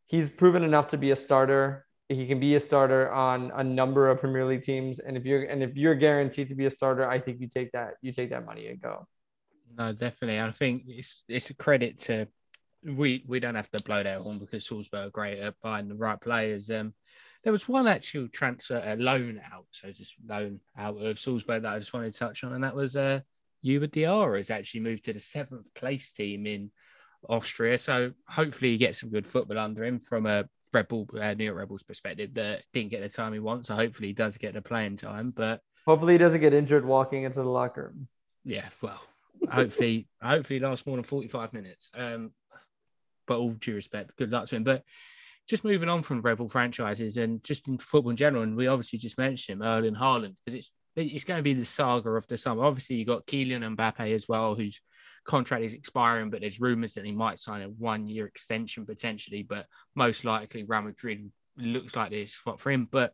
he's proven enough to be a starter. He can be a starter on a number of Premier League teams. And if you're and if you're guaranteed to be a starter, I think you take that you take that money and go. No, definitely. I think it's it's a credit to we we don't have to blow that horn because Salzburg are great at buying the right players. Um, there was one actual transfer, a loan out, so just loan out of Salzburg that I just wanted to touch on, and that was uh, Youba Diarra has actually moved to the seventh place team in Austria. So hopefully he gets some good football under him from a Red Bull, uh, New York Red Bulls perspective that didn't get the time he wants. So hopefully he does get the playing time, but hopefully he doesn't get injured walking into the locker room. Yeah, well, hopefully, hopefully lasts more than 45 minutes. Um, but all due respect, good luck to him. But just moving on from Red Bull franchises and just in football in general, and we obviously just mentioned him, Erling Haaland, because it's it's going to be the saga of the summer. Obviously, you got Kylian Mbappe as well, whose contract is expiring, but there's rumours that he might sign a one-year extension potentially. But most likely, Real Madrid looks like this spot for him. But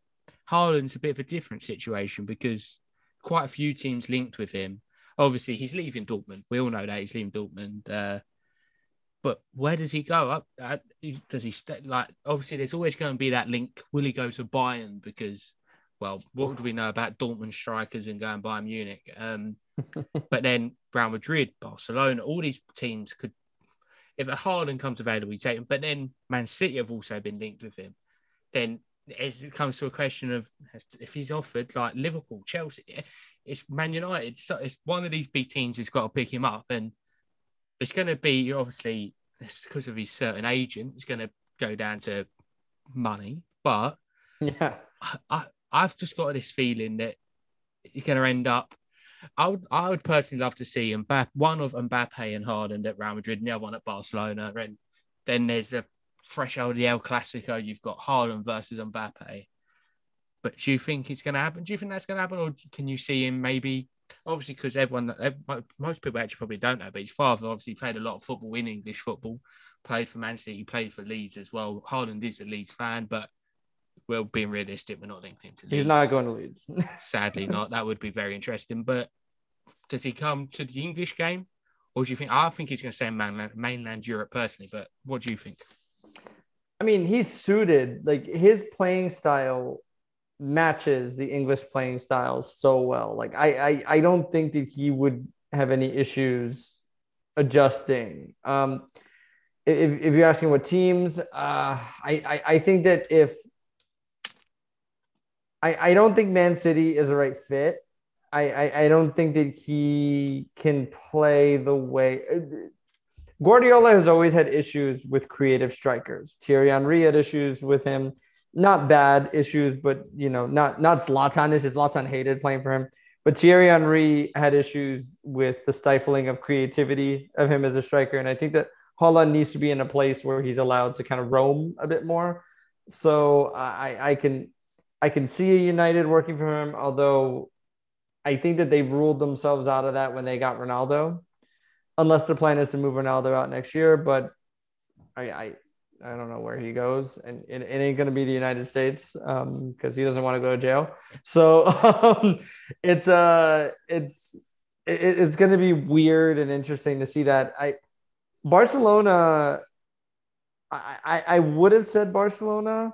Haaland's a bit of a different situation because quite a few teams linked with him. Obviously, he's leaving Dortmund. We all know that he's leaving Dortmund. Uh, but where does he go? Up uh, does he stay? Like obviously, there's always going to be that link. Will he go to Bayern? Because well, what do we know about Dortmund strikers and going Bayern Munich? Um, [LAUGHS] but then Real Madrid, Barcelona, all these teams could. If a Haaland comes available, you take him. But then Man City have also been linked with him. Then as it comes to a question of if he's offered like Liverpool, Chelsea, it's Man United. So it's one of these big teams that's got to pick him up, and it's going to be obviously because of his certain agent. It's going to go down to money, but yeah, I, I have just got this feeling that you're going to end up. I would I would personally love to see Mbappe, one of Mbappe and Haaland at Real Madrid, and the other one at Barcelona, and then there's a fresh old El Clasico. You've got Haaland versus Mbappe. But do you think it's going to happen? Do you think that's going to happen, or can you see him maybe obviously because everyone, most people actually probably don't know, but his father obviously played a lot of football in English football, played for Man City, played for Leeds as well. Haaland is a Leeds fan, but well, being realistic, we're not linking him to Leeds. He's not going to Leeds. [LAUGHS] Sadly, not. That would be very interesting. But does he come to the English game, or do you think? I think he's going to stay in mainland, mainland Europe personally. But what do you think? I mean, he's suited. Like his playing style matches the English playing style so well. Like I, I, I don't think that he would have any issues adjusting. Um, if, if you're asking what teams, uh, I, I, I think that if I, I don't think Man City is the right fit. I, I, I don't think that he can play the way Guardiola has always had issues with creative strikers. Thierry Henry had issues with him not bad issues, but you know, not not Zlatan issues. Zlatan hated playing for him, but Thierry Henry had issues with the stifling of creativity of him as a striker, and I think that Haaland needs to be in a place where he's allowed to kind of roam a bit more. So I I can I can see a United working for him, although I think that they've ruled themselves out of that when they got Ronaldo, unless the plan is to move Ronaldo out next year. But I, I I don't know where he goes, and it, it ain't gonna be the United States because um, he doesn't want to go to jail. So [LAUGHS] um, it's uh it's it, it's gonna be weird and interesting to see that. I Barcelona, I I, I would have said Barcelona,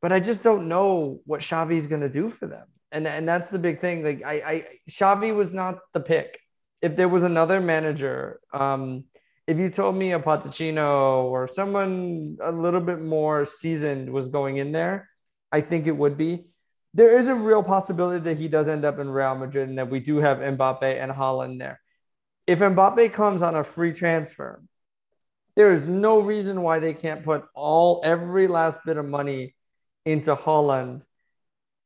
but I just don't know what Xavi's gonna do for them, and and that's the big thing. Like I I Xavi was not the pick. If there was another manager, um if you told me a Pochettino or someone a little bit more seasoned was going in there, I think it would be. there is a real possibility that he does end up in Real Madrid and that we do have Mbappe and Haaland there. If Mbappe comes on a free transfer, there is no reason why they can't put all every last bit of money into Haaland.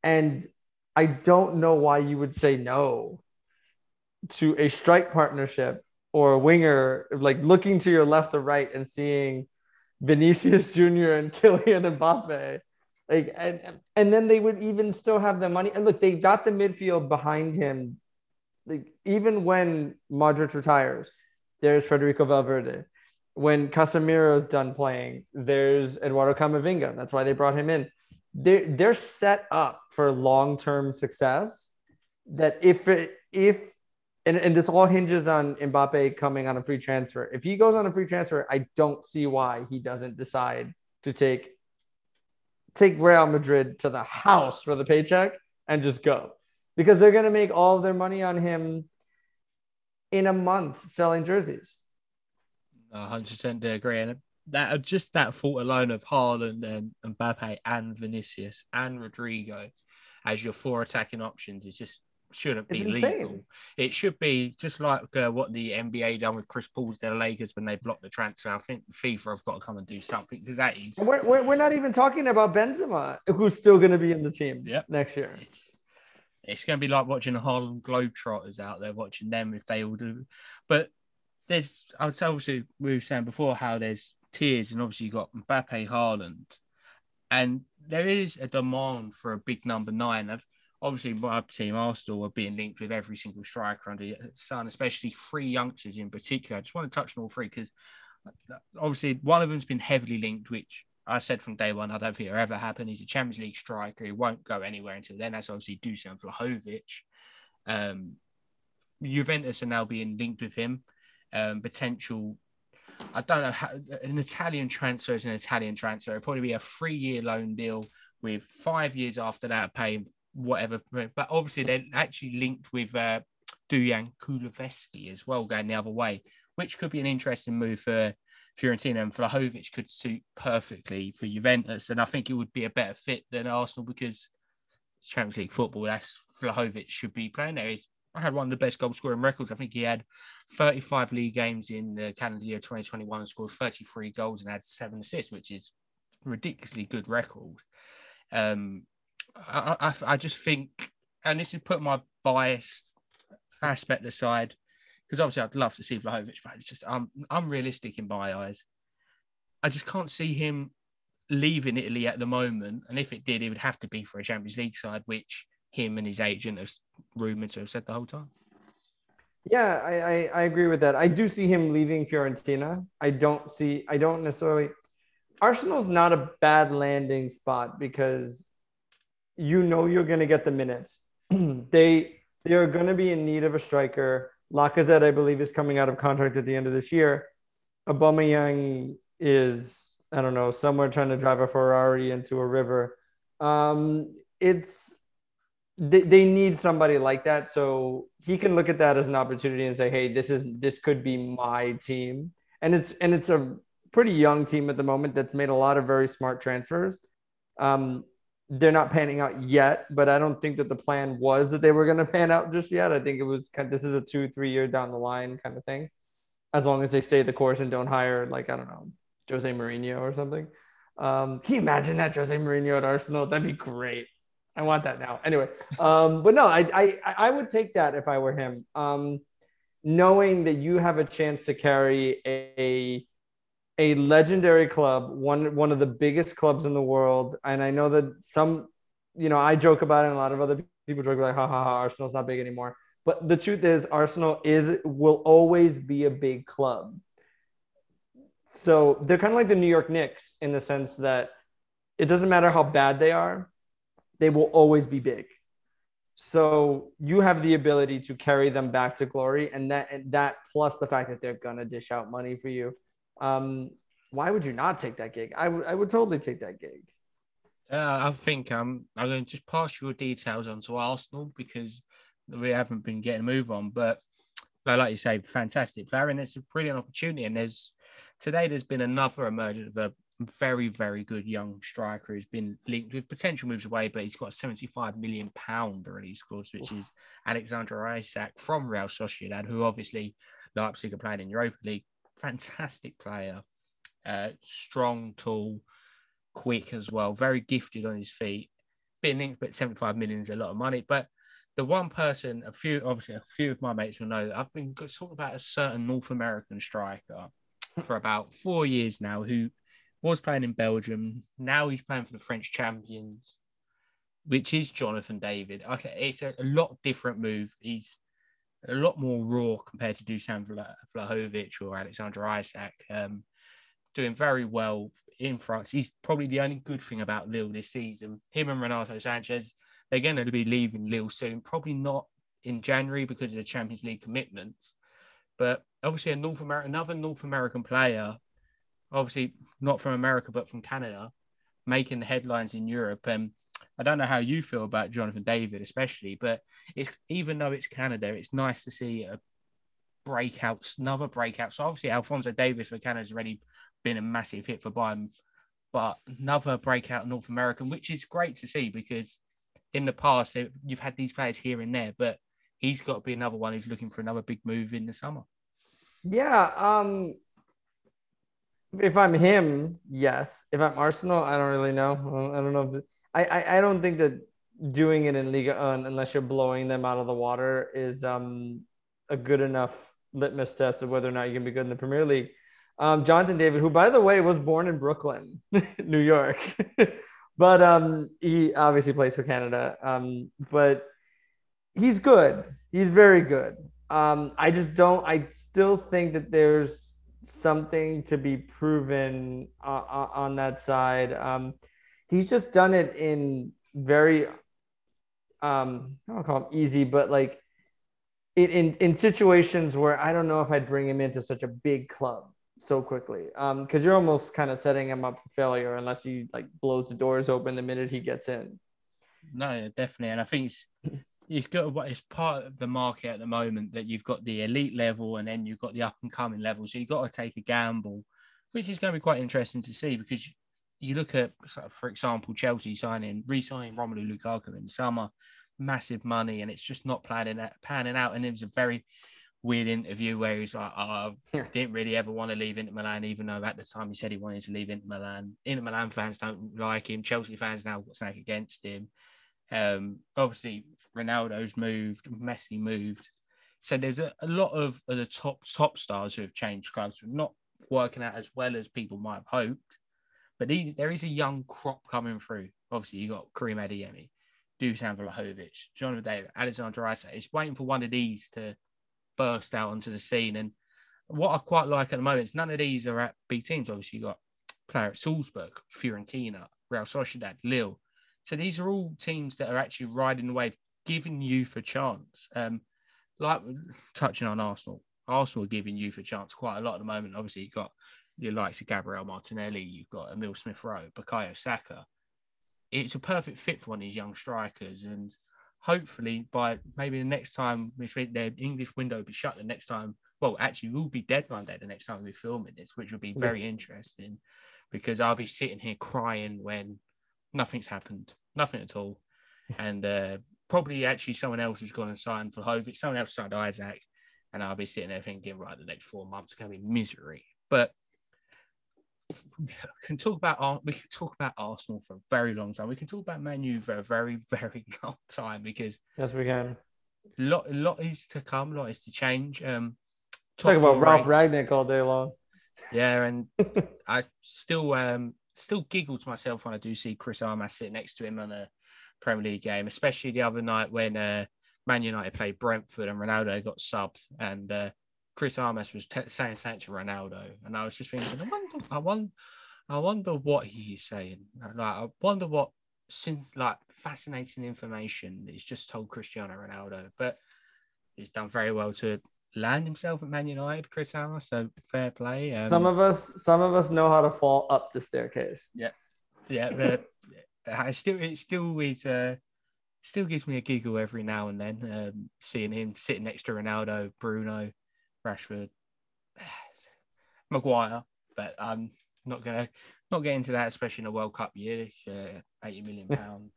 And I don't know why you would say no to a strike partnership or a winger, like looking to your left or right and seeing Vinicius [LAUGHS] Jr. and Kylian Mbappe. Like and, and then they would even still have the money. And look, they got the midfield behind him. Like even when Modric retires, there's Federico Valverde. When Casemiro's done playing, there's Eduardo Camavinga. That's why they brought him in. They're they're set up for long-term success. That if it, if and, and this all hinges on Mbappe coming on a free transfer. If he goes on a free transfer, I don't see why he doesn't decide to take take Real Madrid to the house for the paycheck and just go because they're going to make all of their money on him in a month selling jerseys. 100% agree. And that just that thought alone of Haaland and, and Mbappe and Vinicius and Rodrygo as your four attacking options is just shouldn't be legal. It should be just like uh, what the NBA done with Chris Paul's their Lakers when they blocked the transfer. I think FIFA have got to come and do something because that is. We're, we're, we're, not even talking about Benzema, who's still going to be in the team yep. next year. It's, it's going to be like watching the Harlem Globetrotters out there, watching them if they all do. But there's, I was obviously, we were saying before how there's tiers, and obviously you've got Mbappe, Haaland, and there is a demand for a big number nine. I've, obviously my team Arsenal are being linked with every single striker under the sun, especially three youngsters in particular. I just want to touch on all three because obviously one of them's been heavily linked, which I said from day one, I don't think it'll ever happen. He's a Champions League striker. He won't go anywhere until then. That's obviously Dusan Vlahovic. Um, Juventus are now being linked with him. Um, potential, I don't know, how, an Italian transfer is an Italian transfer. It'll probably be a three year loan deal with five years after that paying whatever. But obviously, they're actually linked with uh, Dejan Kulusevski as well, going the other way, which could be an interesting move for Fiorentina. And Vlahovic could suit perfectly for Juventus. And I think it would be a better fit than Arsenal because Champions League football, that's Vlahovic should be playing there. He's had one of the best goal scoring records. I think he had 35 league games in the calendar year 2021 and scored 33 goals and had seven assists, which is ridiculously good record. Um, I, I, I just think, and this is put my biased aspect aside, because obviously I'd love to see Vlahovic, but it's just um, unrealistic in my eyes. I just can't see him leaving Italy at the moment. And if it did, it would have to be for a Champions League side, which him and his agent have rumored to have said the whole time. Yeah, I, I, I agree with that. I do see him leaving Fiorentina. I don't see, I don't necessarily. Arsenal's not a bad landing spot because you know you're going to get the minutes. [CLEARS THROAT] they they are going to be in need of a striker. Lacazette, I believe, is coming out of contract at the end of this year. Aubameyang is I don't know somewhere trying to drive a Ferrari into a river. Um, it's they, they need somebody like that, so he can look at that as an opportunity and say, "Hey, this is this could be my team." And it's and it's a pretty young team at the moment that's made a lot of very smart transfers. Um, they're not panning out yet, but I don't think that the plan was that they were going [LAUGHS] to pan out just yet. I think it was kind of, this is a two, three year down the line kind of thing. As long as they stay the course and don't hire, like, I don't know, Jose Mourinho or something. Um, can you imagine that Jose Mourinho at Arsenal? That'd be great. I want that now. Anyway, um, but no, I, I, I would take that if I were him. Um, knowing that you have a chance to carry a a legendary club, one one of the biggest clubs in the world. And I know that some, you know, I joke about it, and a lot of other people joke like, "Ha ha ha, Arsenal's not big anymore." But the truth is, Arsenal is will always be a big club. So they're kind of like the New York Knicks in the sense that it doesn't matter how bad they are, they will always be big. So you have the ability to carry them back to glory, and that and that plus the fact that they're gonna dish out money for you um, why would you not take that gig? I would I would totally take that gig. Uh, I think I'm I'm going to just pass your details on to Arsenal because we haven't been getting a move on. But like you say, fantastic player, and it's a brilliant opportunity. And there's today there's been another emergence of a very, very good young striker who's been linked with potential moves away, but he's got a 75 million pound release clause, which Oof. is Alexander Isak from Real Sociedad, who obviously Leipzig are playing in Europa League. Fantastic player, uh, strong, tall, quick as well, very gifted on his feet. Been linked, but 75 million is a lot of money. But the one person, a few, obviously, a few of my mates will know that I've been talking about a certain North American striker for about four years now who was playing in Belgium. Now he's playing for the French champions, which is Jonathan David. Okay, it's a, a lot different move. He's a lot more raw compared to Dusan Vlahovic or Alexander Isak. Um, doing very well in France. He's probably the only good thing about Lille this season. Him and Renato Sanches, they're going to be leaving Lille soon. Probably not in January because of the Champions League commitments. But obviously, a North American, another North American player, obviously not from America but from Canada, making the headlines in Europe. And I don't know how you feel about Jonathan David, especially, but it's even though it's Canada, it's nice to see a breakout, another breakout. So obviously, Alphonso Davies for Canada has already been a massive hit for Bayern, but another breakout North American, which is great to see because in the past you've had these players here and there, but he's got to be another one who's looking for another big move in the summer. Yeah. Um, if I'm him, yes. If I'm Arsenal, I don't really know. I don't know. If, I, I, I don't think that doing it in Liga Un, unless you're blowing them out of the water, is um a good enough litmus test of whether or not you can be good in the Premier League. Um, Jonathan David, who by the way was born in Brooklyn, [LAUGHS] New York, [LAUGHS] but um, he obviously plays for Canada. Um, but he's good. He's very good. Um, I just don't. I still think that there's something to be proven uh, uh, on that side. Um, he's just done it in very, um, I don't call him easy, but like in, in in situations where I don't know if I'd bring him into such a big club so quickly um because you're almost kind of setting him up for failure unless he like blows the doors open the minute he gets in no definitely and i think it's [LAUGHS] you've got what is part of the market at the moment that you've got the elite level and then you've got the up and coming level. So you've got to take a gamble, which is going to be quite interesting to see because you look at, for example, Chelsea signing, re-signing Romelu Lukaku in summer, massive money, and it's just not planning panning out. And it was a very weird interview where he's like, oh, I didn't really ever want to leave Inter Milan, even though at the time he said he wanted to leave Inter Milan. Inter Milan fans don't like him. Chelsea fans now got something against him. Um, obviously, Ronaldo's moved, Messi moved. So there's a, a lot of, of, the top top stars who have changed clubs, not working out as well as people might have hoped. But these, there is a young crop coming through. Obviously, you got Karim Adeyemi, Dusan Vlahovic, Jonathan David, Alexander Isak. It's waiting for one of these to burst out onto the scene. And what I quite like at the moment is none of these are at big teams. Obviously, you got player at Salzburg, Fiorentina, Real Sociedad, Lille. So these are all teams that are actually riding the wave, giving youth a chance. Um, like touching on Arsenal, Arsenal are giving youth a chance quite a lot at the moment. Obviously, you've got your likes of Gabriel Martinelli, you've got Emil Smith Rowe, Bukayo Saka. It's a perfect fit for one of these young strikers, and hopefully by maybe the next time we the English window will be shut the next time. Well, actually, we'll be deadline day the next time we're filming this, which will be very yeah. interesting because I'll be sitting here crying when nothing's happened, nothing at all. [LAUGHS] And uh, probably actually someone else has gone and signed Vlahovic, someone else signed Isak, and I'll be sitting there thinking, right, the next four months are going to be misery. But [LAUGHS] can talk about we can talk about Arsenal for a very long time. We can talk about Manu for a very [LAUGHS] very long time because yes, we can. A lot, a lot is to come. A lot is to change. Um, talk about Ralf Rangnick all day long. Yeah, and [LAUGHS] I still um still giggle to myself when I do see Chris Armas sit next to him on a Premier League game, especially the other night when uh, Man United played Brentford and Ronaldo got subbed, and uh, Chris Armas was t- saying something to Ronaldo, and I was just thinking, I wonder, I wonder, I wonder what he's saying. Like, I wonder what since like fascinating information he's just told Cristiano Ronaldo, but he's done very well to land himself at Man United, Chris Armas. So fair play. Um, some of us, some of us know how to fall up the staircase. Yeah, yeah. But [LAUGHS] I still, it still is, uh, still gives me a giggle every now and then. Um, seeing him sitting next to Ronaldo, Bruno, Rashford, [SIGHS] Maguire. But I'm not gonna not get into that, especially in a World Cup year, uh, 80 million pound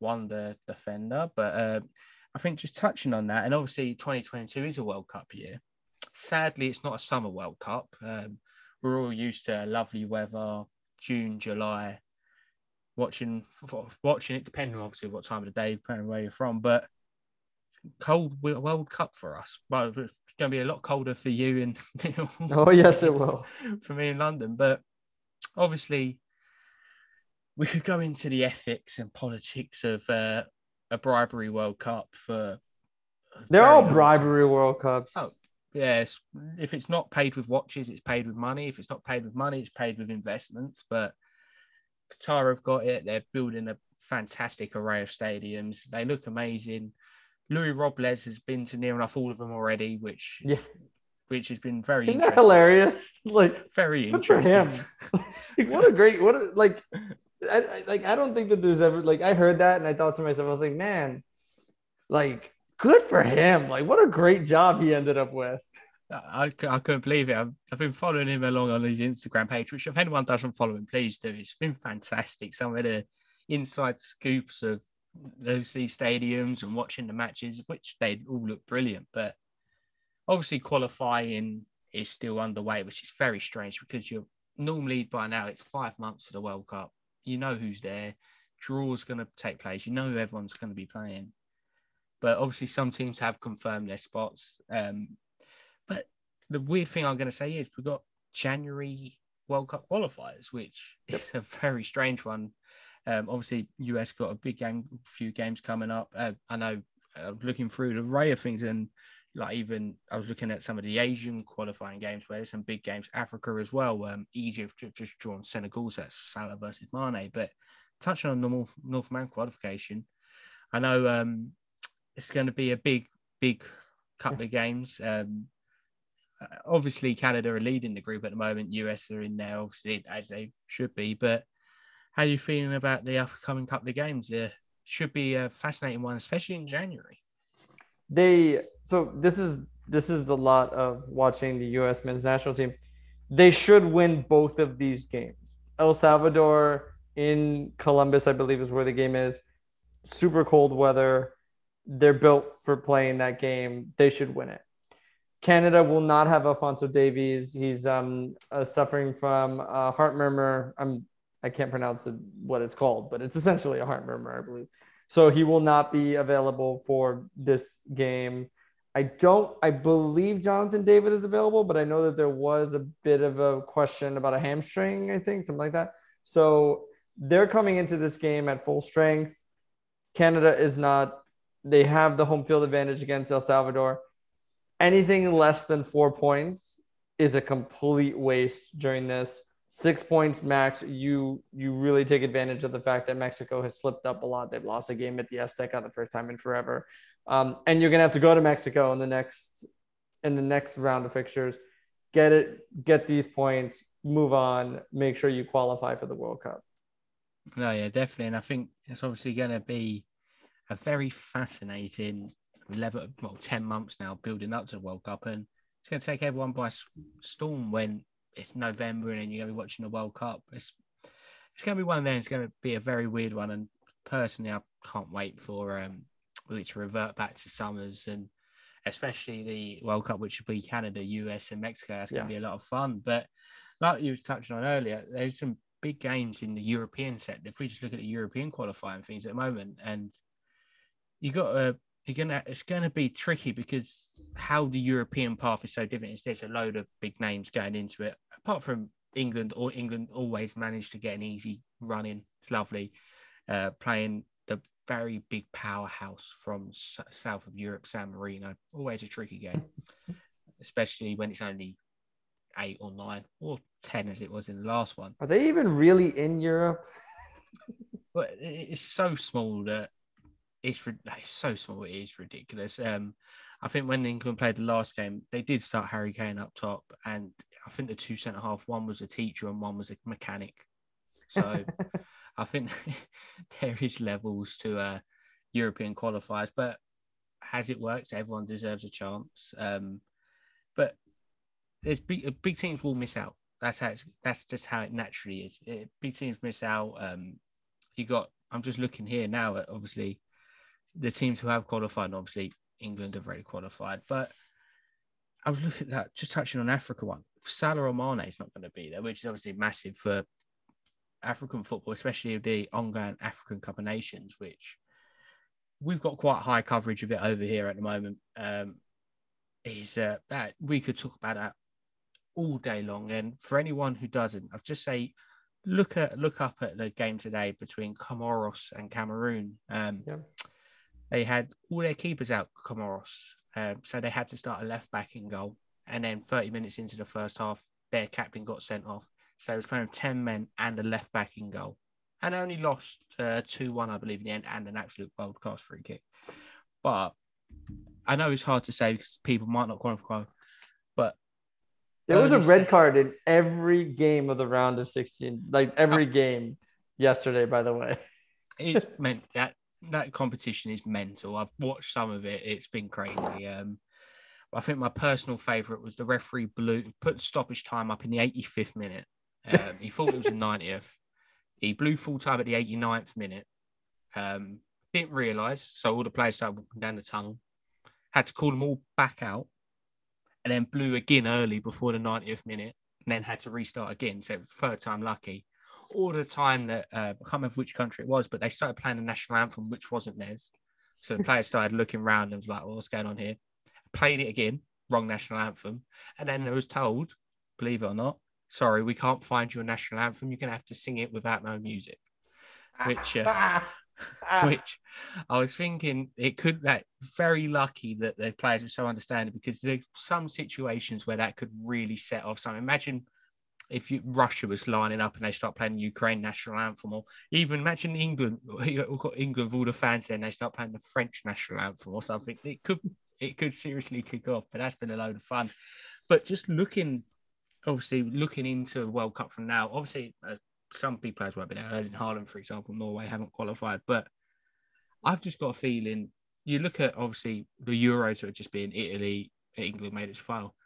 wonder defender. But uh, I think just touching on that, and obviously 2022 is a World Cup year. Sadly, it's not a summer World Cup. Um, we're all used to lovely weather, June, July, watching watching it, depending obviously what time of the day, depending where you're from. But cold World Cup for us. Well, it's going to be a lot colder for you and [LAUGHS] oh yes, it will [LAUGHS] for me in London. But obviously, we could go into the ethics and politics of uh, a bribery World Cup for. They're all bribery World Cups. Oh, yes. If it's not paid with watches, it's paid with money. If it's not paid with money, it's paid with investments. But Qatar have got it. They're building a fantastic array of stadiums. They look amazing. Luis Robles has been to near enough all of them already, which yeah. which has been very Isn't that hilarious. Like very interesting. like, what a great what a, like I, I, like I don't think that there's ever like I heard that and I thought to myself I was like man like good for him like what a great job he ended up with. I, I couldn't believe it. I've, I've been following him along on his Instagram page, which if anyone doesn't follow him, please do. It's been fantastic. Some of the inside scoops of those these stadiums and watching the matches, which they all look brilliant. But obviously, qualifying is still underway, which is very strange because you're normally by now it's five months to the World Cup. You know who's there, draw's going to take place. You know who everyone's going to be playing. But obviously, some teams have confirmed their spots. Um, but the weird thing I'm going to say is we've got January World Cup qualifiers, which is a very strange one um, obviously, US got a big game, few games coming up. Uh, I know, uh, looking through the array of things, and like even I was looking at some of the Asian qualifying games where there's some big games. Africa as well. Um, Egypt just drawn Senegal, so that's Salah versus Mane. But touching on the North, North American qualification, I know um, it's going to be a big, big couple of games. Um, uh, obviously, Canada are leading the group at the moment. US are in there, obviously, as they should be. But how are you feeling about the upcoming couple of games? There should be a fascinating one, especially in January. They so this is this is the lot of watching the U.S. men's national team. They should win both of these games. El Salvador in Columbus, I believe, is where the game is. Super cold weather. They're built for playing that game. They should win it. Canada will not have Alphonso Davies. He's um, uh, suffering from a heart murmur. I'm I can't pronounce it, what it's called, but it's essentially a heart murmur, I believe. So he will not be available for this game. I don't, I believe Jonathan David is available, but I know that there was a bit of a question about a hamstring, I think, something like that. So they're coming into this game at full strength. Canada is not, they have the home field advantage against El Salvador. Anything less than four points is a complete waste during this six points max, you you really take advantage of the fact that Mexico has slipped up a lot. They've lost a game at the Azteca the first time in forever, um, and you're gonna have to go to Mexico in the next in the next round of fixtures. Get it, get these points, move on, make sure you qualify for the World Cup. No, yeah, definitely, and I think it's obviously going to be a very fascinating 11, well, 10 months now building up to the World Cup, and it's going to take everyone by storm when it's November and then you're gonna be watching the World Cup. It's it's gonna be one of them. It's gonna be a very weird one, and personally, I can't wait for um it to revert back to summers and especially the World Cup, which will be Canada, US, and Mexico. That's gonna yeah. be a lot of fun. But like you was touching on earlier, there's some big games in the European sector. If we just look at the European qualifying things at the moment, and you got a you're gonna it's gonna be tricky because how the European path is so different is there's a load of big names going into it. Apart from England, or England always managed to get an easy run in. It's lovely. Uh, playing the very big powerhouse from s- south of Europe, San Marino. Always a tricky game, [LAUGHS] especially when it's only eight or nine or ten as it was in the last one. Are they even really in Europe? [LAUGHS] but it's so small that it's, it's so small. It is ridiculous. Um, I think when England played the last game, they did start Harry Kane up top, and I think the two centre half, one was a teacher and one was a mechanic. So [LAUGHS] I think [LAUGHS] there is levels to uh, European qualifiers, but has it worked? Everyone deserves a chance. Um, but there's big, big teams will miss out. that's how it's, that's just how it naturally is. It, big teams miss out. Um, you got. I'm just looking here now at obviously the teams who have qualified. Obviously, England have already qualified, but I was looking at that. Just touching on Africa one, Salah or Mane is not going to be there, which is obviously massive for African football, especially the ongoing African Cup of Nations, which we've got quite high coverage of it over here at the moment. Um, is uh, that we could talk about that all day long. And for anyone who doesn't, I've just say look at look up at the game today between Comoros and Cameroon. Um, yeah. They had all their keepers out, Comoros, um, so they had to start a left back in goal. And then 30 minutes into the first half, their captain got sent off. So it was playing with 10 men and a left back in goal. And only lost uh, 2 uh, 1, I believe, in the end, and an absolute world class free kick. But I know it's hard to say because people might not qualify, but there was a red card in every game of the round of 16, like every game yesterday, by the way. it's [LAUGHS] meant that that competition is mental. I've watched some of it, it's been crazy. Um, I think my personal favourite was the referee blew put stoppage time up in the 85th minute. [LAUGHS] Um, he thought it was the 90th. He blew full time at the 89th minute. Um, didn't realise, so all the players started walking down the tunnel. Had to call them all back out and then blew again early before the 90th minute, and then had to restart again. So third time lucky. All the time that uh, I can't remember which country it was, but they started playing the national anthem, which wasn't theirs. So the players started looking around and was like, well, "What's going on here?" Played it again, wrong national anthem, and then I was told, believe it or not, sorry, we can't find your national anthem. You're gonna have to sing it without no music. Which uh, [LAUGHS] which I was thinking it could that very lucky that the players were so understanding because there's some situations where that could really set off something. Imagine if you, Russia was lining up and they start playing the Ukraine national anthem, or even imagine England, we've [LAUGHS] got England with all the fans there, and they start playing the French national anthem or something. It could it could seriously kick off, but that's been a load of fun. But just looking, obviously, looking into the World Cup from now, obviously, uh, some big players won't be there. Erling Haaland, for example, Norway haven't qualified, but I've just got a feeling. You look at obviously the Euros have just been Italy, England made its final.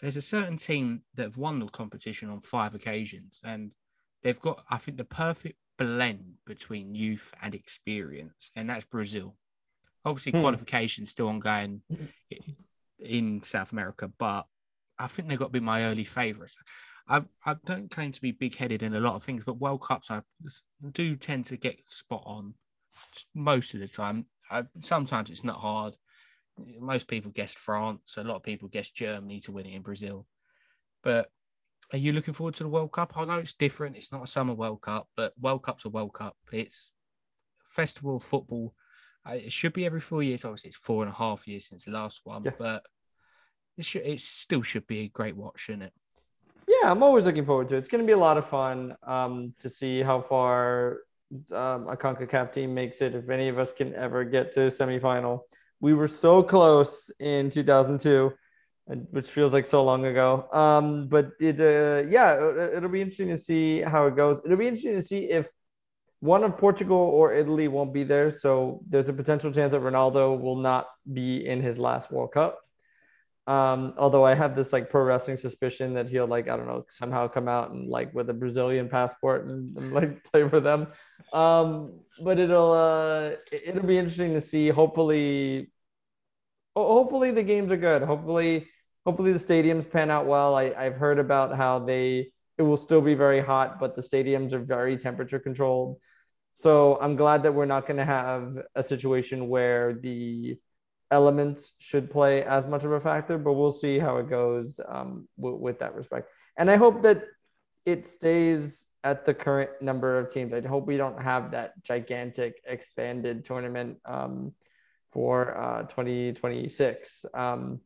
There's a certain team that have won the competition on five occasions, and they've got, I think, the perfect blend between youth and experience, and that's Brazil. Obviously, hmm. qualification still ongoing in South America, but I think they've got to be my early favourites. I I don't claim to be big headed in a lot of things, but World Cups I do tend to get spot on most of the time. I, sometimes it's not hard. Most people guessed France. A lot of people guessed Germany to win it in Brazil. But are you looking forward to the World Cup? I know it's different. It's not a summer World Cup, but World Cup's a World Cup. It's festival of football. It should be every four years. Obviously, it's four and a half years since the last one, yeah. but it, should, it still should be a great watch, shouldn't it? Yeah, I'm always looking forward to it. It's going to be a lot of fun um, to see how far um, a CONCACAF team makes it. If any of us can ever get to a semifinal, we were so close in 2002, which feels like so long ago. Um, but it, uh, yeah, it'll be interesting to see how it goes. It'll be interesting to see if one of Portugal or Italy won't be there. So there's a potential chance that Ronaldo will not be in his last World Cup. Um, although I have this like pro wrestling suspicion that he'll like I don't know somehow come out and like with a Brazilian passport and, and like [LAUGHS] play for them. Um, but it'll uh, it'll be interesting to see. Hopefully, hopefully the games are good. Hopefully, hopefully the stadiums pan out well. I I've heard about how they it will still be very hot, but the stadiums are very temperature controlled. So I'm glad that we're not going to have a situation where the elements should play as much of a factor, but we'll see how it goes um, w- with that respect. And I hope that it stays at the current number of teams. I hope we don't have that gigantic expanded tournament um, for uh, 2026. Um,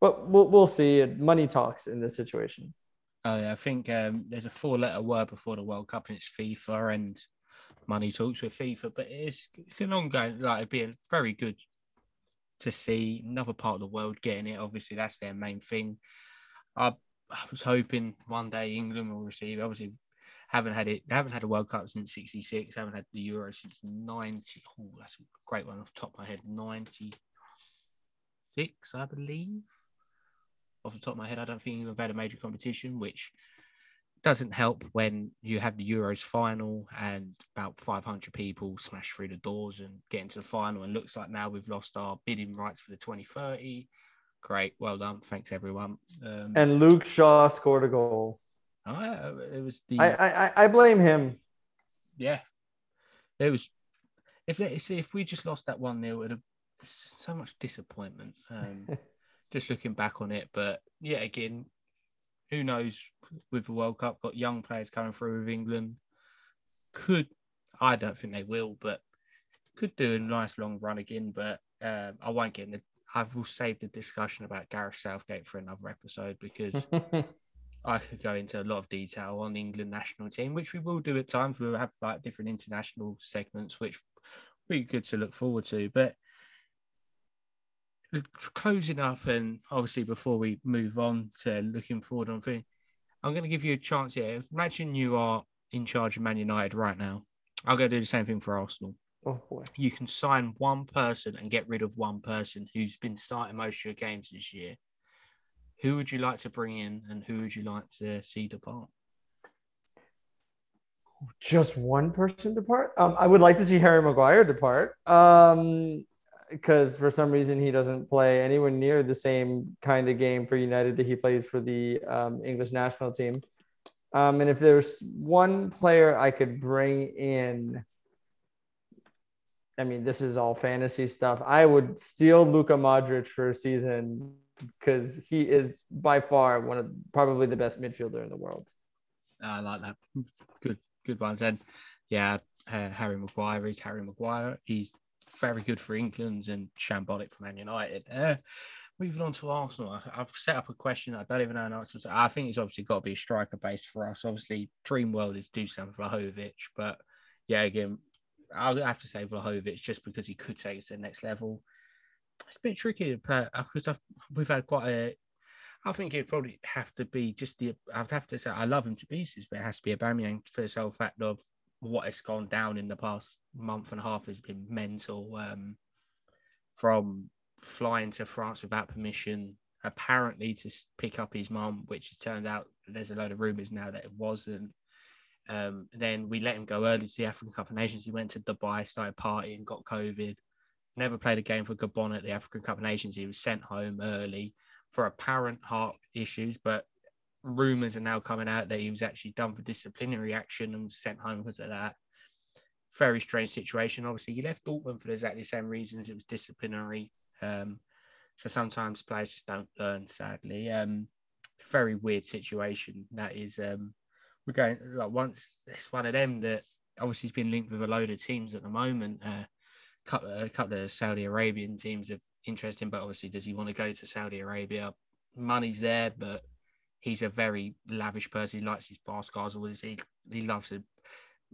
but we'll, we'll see. Money talks in this situation. Oh, yeah, I think um, there's a four letter word before the World Cup and it's FIFA and money talks with FIFA, but it's, it's an ongoing, like, it'd be very good to see another part of the world getting it. Obviously, that's their main thing. I, I was hoping one day England will receive. Obviously, haven't had it. Haven't had a World Cup since '66. Haven't had the Euro since '90. Oh, that's a great one off the top of my head. '96, I believe. Off the top of my head. I don't think we've had a major competition, which doesn't help when you have the Euros final and about 500 people smash through the doors and get into the final. And looks like now we've lost our bidding rights for the 2030. Great, well done, thanks everyone. Um, and Luke Shaw scored a goal. I, it was the I, I I blame him. Yeah, it was. If if we just lost that one 0 it would have so much disappointment. Um, [LAUGHS] just looking back on it, but yeah, again, who knows with the World Cup? Got young players coming through with England. Could I don't think they will, but could do a nice long run again. But uh, I won't get in the. I will save the discussion about Gareth Southgate for another episode because [LAUGHS] I could go into a lot of detail on the England national team, which we will do at times. We'll have like different international segments, which will be good to look forward to. But closing up, and obviously before we move on to looking forward on things, I'm going to give you a chance here. Imagine you are in charge of Man United right now. I'll go do the same thing for Arsenal. Oh boy. You can sign one person and get rid of one person who's been starting most of your games this year who would you like to bring in and who would you like to see depart? Just one person depart? Um, I would like to see Harry Maguire depart. Um, because for some reason he doesn't play anywhere near the same kind of game for United that he plays for the um, English national team. Um, and if there's one player I could bring in, I mean, this is all fantasy stuff. I would steal Luka Modric for a season because he is by far one of probably the best midfielder in the world. I like that. Good, good ones. And yeah, uh, Harry Maguire is Harry Maguire. He's very good for England and shambolic for Man United. Uh, moving on to Arsenal, I, have set up a question. I don't even know an answer. I think it's obviously got to be a striker base for us. Obviously, dream world is Dusan Vlahovic, but yeah, again, I'll have to say Vlahovic just because he could take us to the next level it's a bit tricky to play because I've, we've had quite a. I think it'd probably have to be just the. I'd have to say I love him to pieces, but it has to be a Aubameyang for the sole fact of what has gone down in the past month and a half has been mental. Um, from flying to France without permission, apparently to pick up his mum, which has turned out there's a load of rumours now that it wasn't. Um, then we let him go early to the African Cup of Nations. He went to Dubai, started partying, got COVID never played a game for Gabon at the African Cup of Nations. He was sent home early for apparent heart issues, but rumours are now coming out that he was actually done for disciplinary action and sent home because of that. Very strange situation. Obviously, he left Dortmund for exactly the same reasons. It was disciplinary. Um, so sometimes players just don't learn, sadly. Um, very weird situation. That is, um, we're going like once it's one of them that obviously he's been linked with a load of teams at the moment. Uh, a couple of Saudi Arabian teams of interesting, but obviously, does he want to go to Saudi Arabia? Money's there, but he's a very lavish person. He likes his fast cars. All this, he he loves it.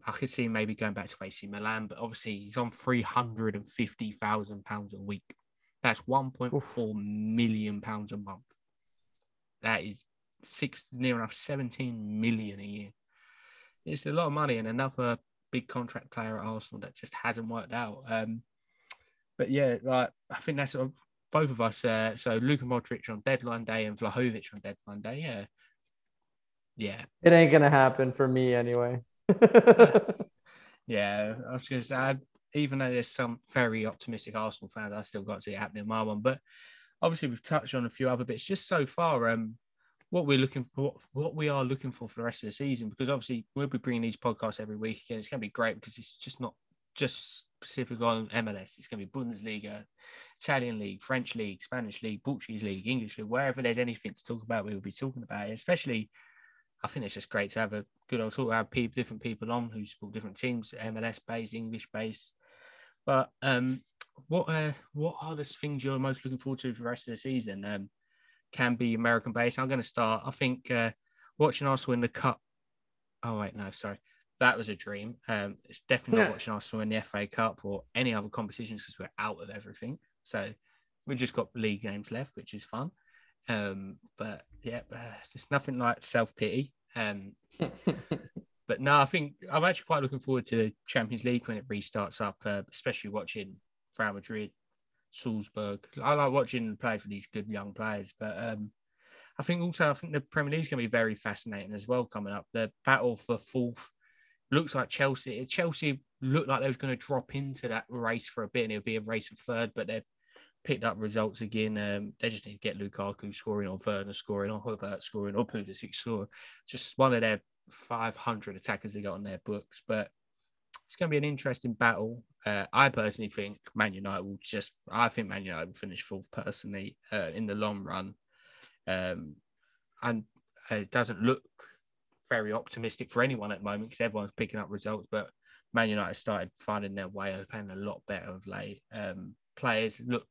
I could see him maybe going back to AC Milan, but obviously he's on three hundred and fifty thousand pounds a week. That's one point four million pounds a month. That is six near enough seventeen million a year. It's a lot of money, and another big contract player at Arsenal that just hasn't worked out. Um, but yeah, like I think that's sort of both of us. Uh, so Luka Modric on deadline day and Vlahovic on deadline day. Yeah, yeah. It ain't gonna happen for me anyway. [LAUGHS] yeah, I was gonna say, even though there's some very optimistic Arsenal fans, I still got to see it happening in my one. But obviously, we've touched on a few other bits just so far. Um, what we're looking for, what we are looking for for the rest of the season, because obviously we'll be bringing these podcasts every week, again. it's going to be great because it's just not just specific on MLS. It's going to be Bundesliga, Italian league, French league, Spanish league, Portuguese league, English league, wherever there's anything to talk about, we will be talking about it. Especially, I think it's just great to have a good old talk, have people, different people on who support different teams, MLS based, English based. But um, what uh, what are the things you're most looking forward to for the rest of the season? Um, can be American based. I'm going to start. I think uh, watching Arsenal in the Cup. Oh wait, no, sorry, that was a dream. Um, it's definitely not watching Arsenal in the FA Cup or any other competitions because we're out of everything. So we've just got league games left, which is fun. Um, but yeah, uh, there's nothing like self pity. Um, [LAUGHS] but no, I think I'm actually quite looking forward to the Champions League when it restarts up, uh, especially watching Real Madrid Salzburg. I like watching play for these good young players, but um, I think also I think the Premier League is going to be very fascinating as well coming up. The battle for fourth looks like Chelsea. Chelsea looked like they was going to drop into that race for a bit, and it'll be a race for third, but they've picked up results again. Um, they just need to get Lukaku scoring or Werner scoring or Havertz scoring or Pulisic scoring. Just one of their 500 attackers they got on their books, but it's going to be an interesting battle. Uh, I personally think Man United will just. I think Man United will finish fourth personally uh, in the long run, um, and it doesn't look very optimistic for anyone at the moment because everyone's picking up results. But Man United started finding their way. Playing a lot better of late. Um, players look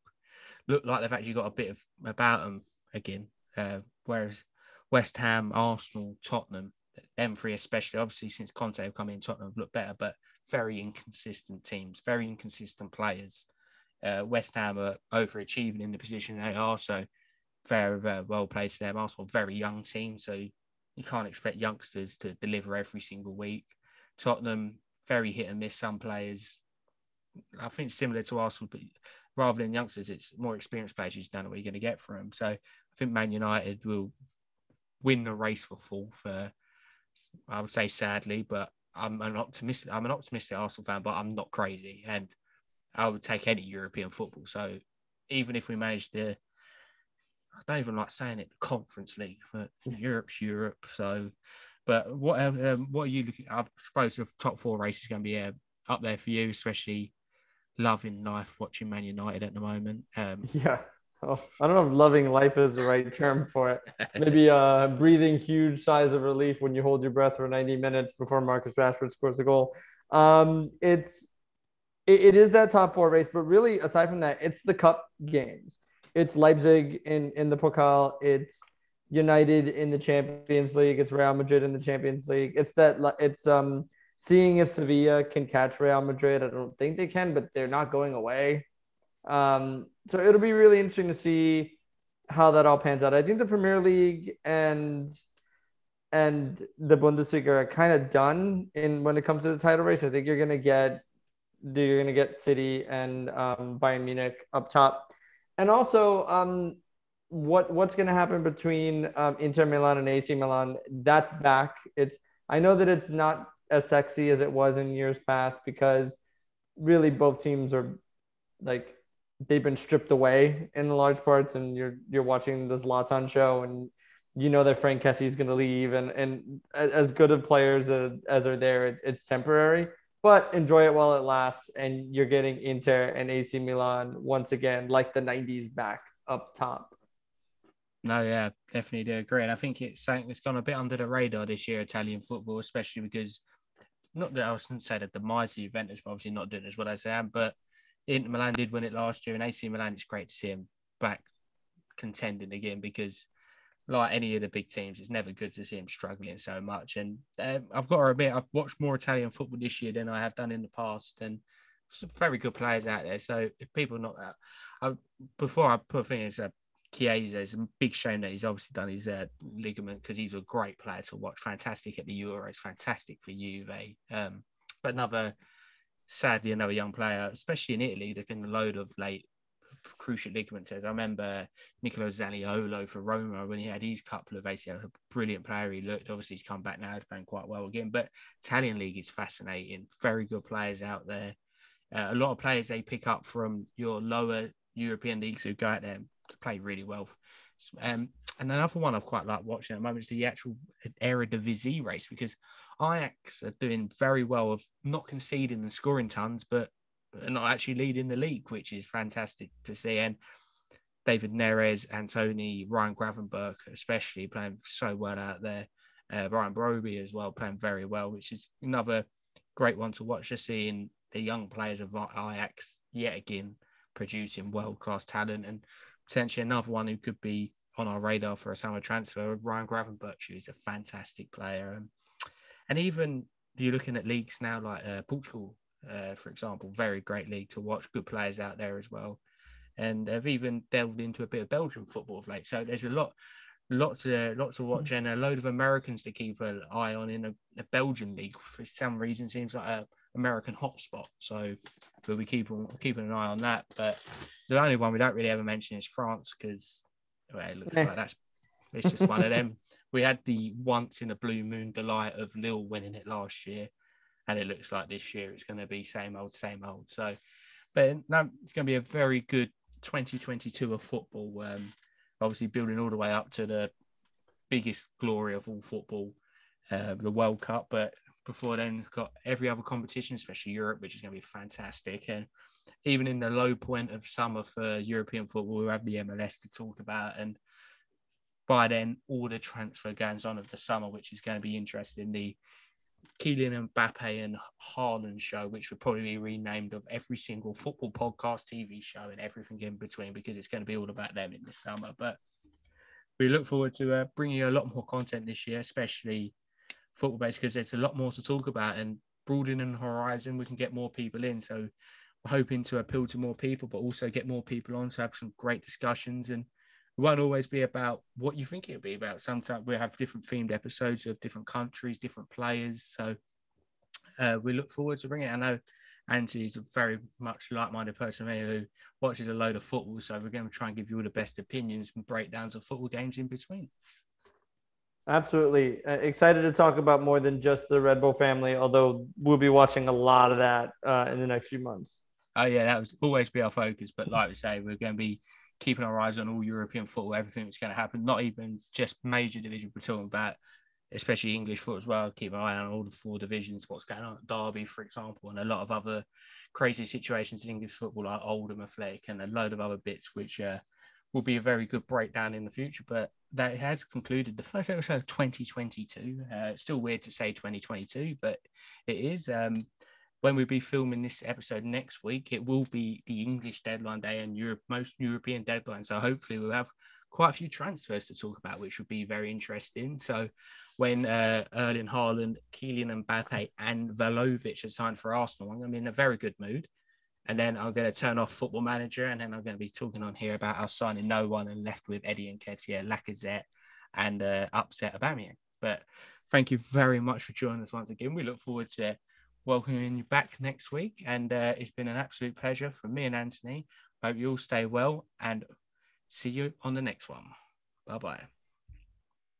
look like they've actually got a bit of about them again. Uh, whereas West Ham, Arsenal, Tottenham, them three especially, obviously since Conte have come in, Tottenham have looked better, but very inconsistent teams, very inconsistent players. Uh, West Ham are overachieving in the position they are, so very, very well played to them. Also, very young team, so you can't expect youngsters to deliver every single week. Tottenham, very hit and miss. Some players, I think, similar to Arsenal, but rather than youngsters, it's more experienced players. Don't know what you're going to get from them. So I think Man United will win the race for fourth. Uh, I would say sadly, but I'm an optimistic. I'm an optimistic Arsenal fan, but I'm not crazy, and I would take any European football. So even if we manage to, I don't even like saying it, the Conference League, but Europe's Europe. So, but what um, what are you looking? I suppose the top four races going to be uh, up there for you, especially loving life watching Man United at the moment. Um, [LAUGHS] yeah. Oh, I don't know if loving life is the right term for it. [LAUGHS] Maybe uh, breathing huge sighs of relief when you hold your breath for 90 minutes before Marcus Rashford scores a goal. Um, it's it, it is that top four race, but really aside from that, it's the cup games. It's Leipzig in in the Pokal. It's United in the Champions League. It's Real Madrid in the Champions League. It's that it's um seeing if Sevilla can catch Real Madrid. I don't think they can, but they're not going away. Um, so it'll be really interesting to see how that all pans out. I think the Premier League and and the Bundesliga are kind of done in when it comes to the title race. I think you're gonna get you're gonna get City and um, Bayern Munich up top, and also um, what what's gonna happen between um, Inter Milan and AC Milan? That's back. It's I know that it's not as sexy as it was in years past because really both teams are like they've been stripped away in large parts, and you're you're watching this Zlatan show, and you know that Franck Kessie is going to leave, and and as good of players as, as are there, it, it's temporary. But enjoy it while it lasts, and you're getting Inter and AC Milan once again, like the '90s, back up top. No, yeah, definitely do agree. And I think it's something that's gone a bit under the radar this year, Italian football, especially because not that I was going to say that the demise of Juventus, but obviously not doing as well as they am, but Inter Milan did win it last year, and AC Milan. It's great to see him back contending again because, like any of the big teams, it's never good to see him struggling so much. And uh, I've got to admit, I've watched more Italian football this year than I have done in the past, and some very good players out there. So if people not, uh, I, before I put things, uh, Chiesa, it's a big shame that he's obviously done his uh, ligament because he's a great player to watch. Fantastic at the Euros, fantastic for Juve. Um, but another sadly another young player, especially in Italy. There's been a load of late cruciate ligament tears. I remember Nicolo Zaniolo for Roma when he had his couple of ACL, a brilliant player. He looked obviously he's come back now, he's playing quite well again. But Italian league is fascinating. Very good players out there. Uh, a lot of players they pick up from your lower European leagues who go out there to play really well. Um, and another one I've quite like watching at the moment is the actual Eredivisie race because Ajax are doing very well of not conceding and scoring tons, but not actually leading the league, which is fantastic to see. And David Neres, Antony, Ryan Gravenberch, especially playing so well out there. Uh, Brian Brobbey as well, playing very well, which is another great one to watch. Just seeing the young players of Ajax yet again producing world class talent and potentially another one who could be on our radar for a summer transfer, Ryan Gravenberch, who's a fantastic player. Um, and even you're looking at leagues now like uh, Portugal, uh, for example, very great league to watch, good players out there as well. And they've even delved into a bit of Belgian football of late. So there's a lot, lots to lots to watch, and a load of Americans to keep an eye on in a, a Belgian league. For some reason, seems like a American hotspot. So we'll be keeping keeping an eye on that. But the only one we don't really ever mention is France because well, it looks like that's It's just one of them. [LAUGHS] We had the once in a blue moon delight of Lille winning it last year, and it looks like this year it's going to be same old, same old. So, but no, it's going to be a very good 2022 of football. Um, obviously, building all the way up to the biggest glory of all football, uh, the World Cup. But before then, we've got every other competition, especially Europe, which is going to be fantastic. And even in the low point of summer for European football, we'll have the MLS to talk about. And by then, all the transfer goes on of the summer, which is going to be interesting. The Kylian Mbappe and Haaland show, which would probably be renamed of every single football podcast, TV show, and everything in between, because it's going to be all about them in the summer. But we look forward to uh, bringing you a lot more content this year, especially football based, because there's a lot more to talk about and broadening the horizon. We can get more people in. So we're hoping to appeal to more people, but also get more people on to have some great discussions. And won't always be about what you think it'll be about. Sometimes we have different themed episodes of different countries, different players. So uh, we look forward to bringing it. I know Anthony's a very much like-minded person who watches a load of football. So we're going to try and give you all the best opinions and breakdowns of football games in between. Absolutely. Uh, excited to talk about more than just the Red Bull family, although we'll be watching a lot of that uh, in the next few months. Oh, yeah, that was always be our focus. But like we say, we're going to be keeping our eyes on all European football, everything that's going to happen, not even just major division, we're talking about especially English football as well. Keep an eye on all the four divisions, what's going on at Derby, for example, and a lot of other crazy situations in English football, like Oldham Athletic, and a load of other bits, which uh, will be a very good breakdown in the future. But that has concluded the first episode of 2022. Uh, it's still weird to say 2022, but it is. Um, when we'll be filming this episode next week, it will be the English deadline day and Europe, most European deadline. So hopefully we'll have quite a few transfers to talk about, which would be very interesting. So when uh, Erling Haaland, Kylian Mbappe, and Vlahovic are signed for Arsenal, I'm going to be in a very good mood. And then I'm going to turn off Football Manager, and then I'm going to be talking on here about us signing no one and left with Eddie Nketiah, Lacazette, and uh, upset Aubameyang. But thank you very much for joining us once again. We look forward to welcoming you back next week, and uh, it's been an absolute pleasure for me and Anthony. Hope you all stay well, and see you on the next one. Bye bye.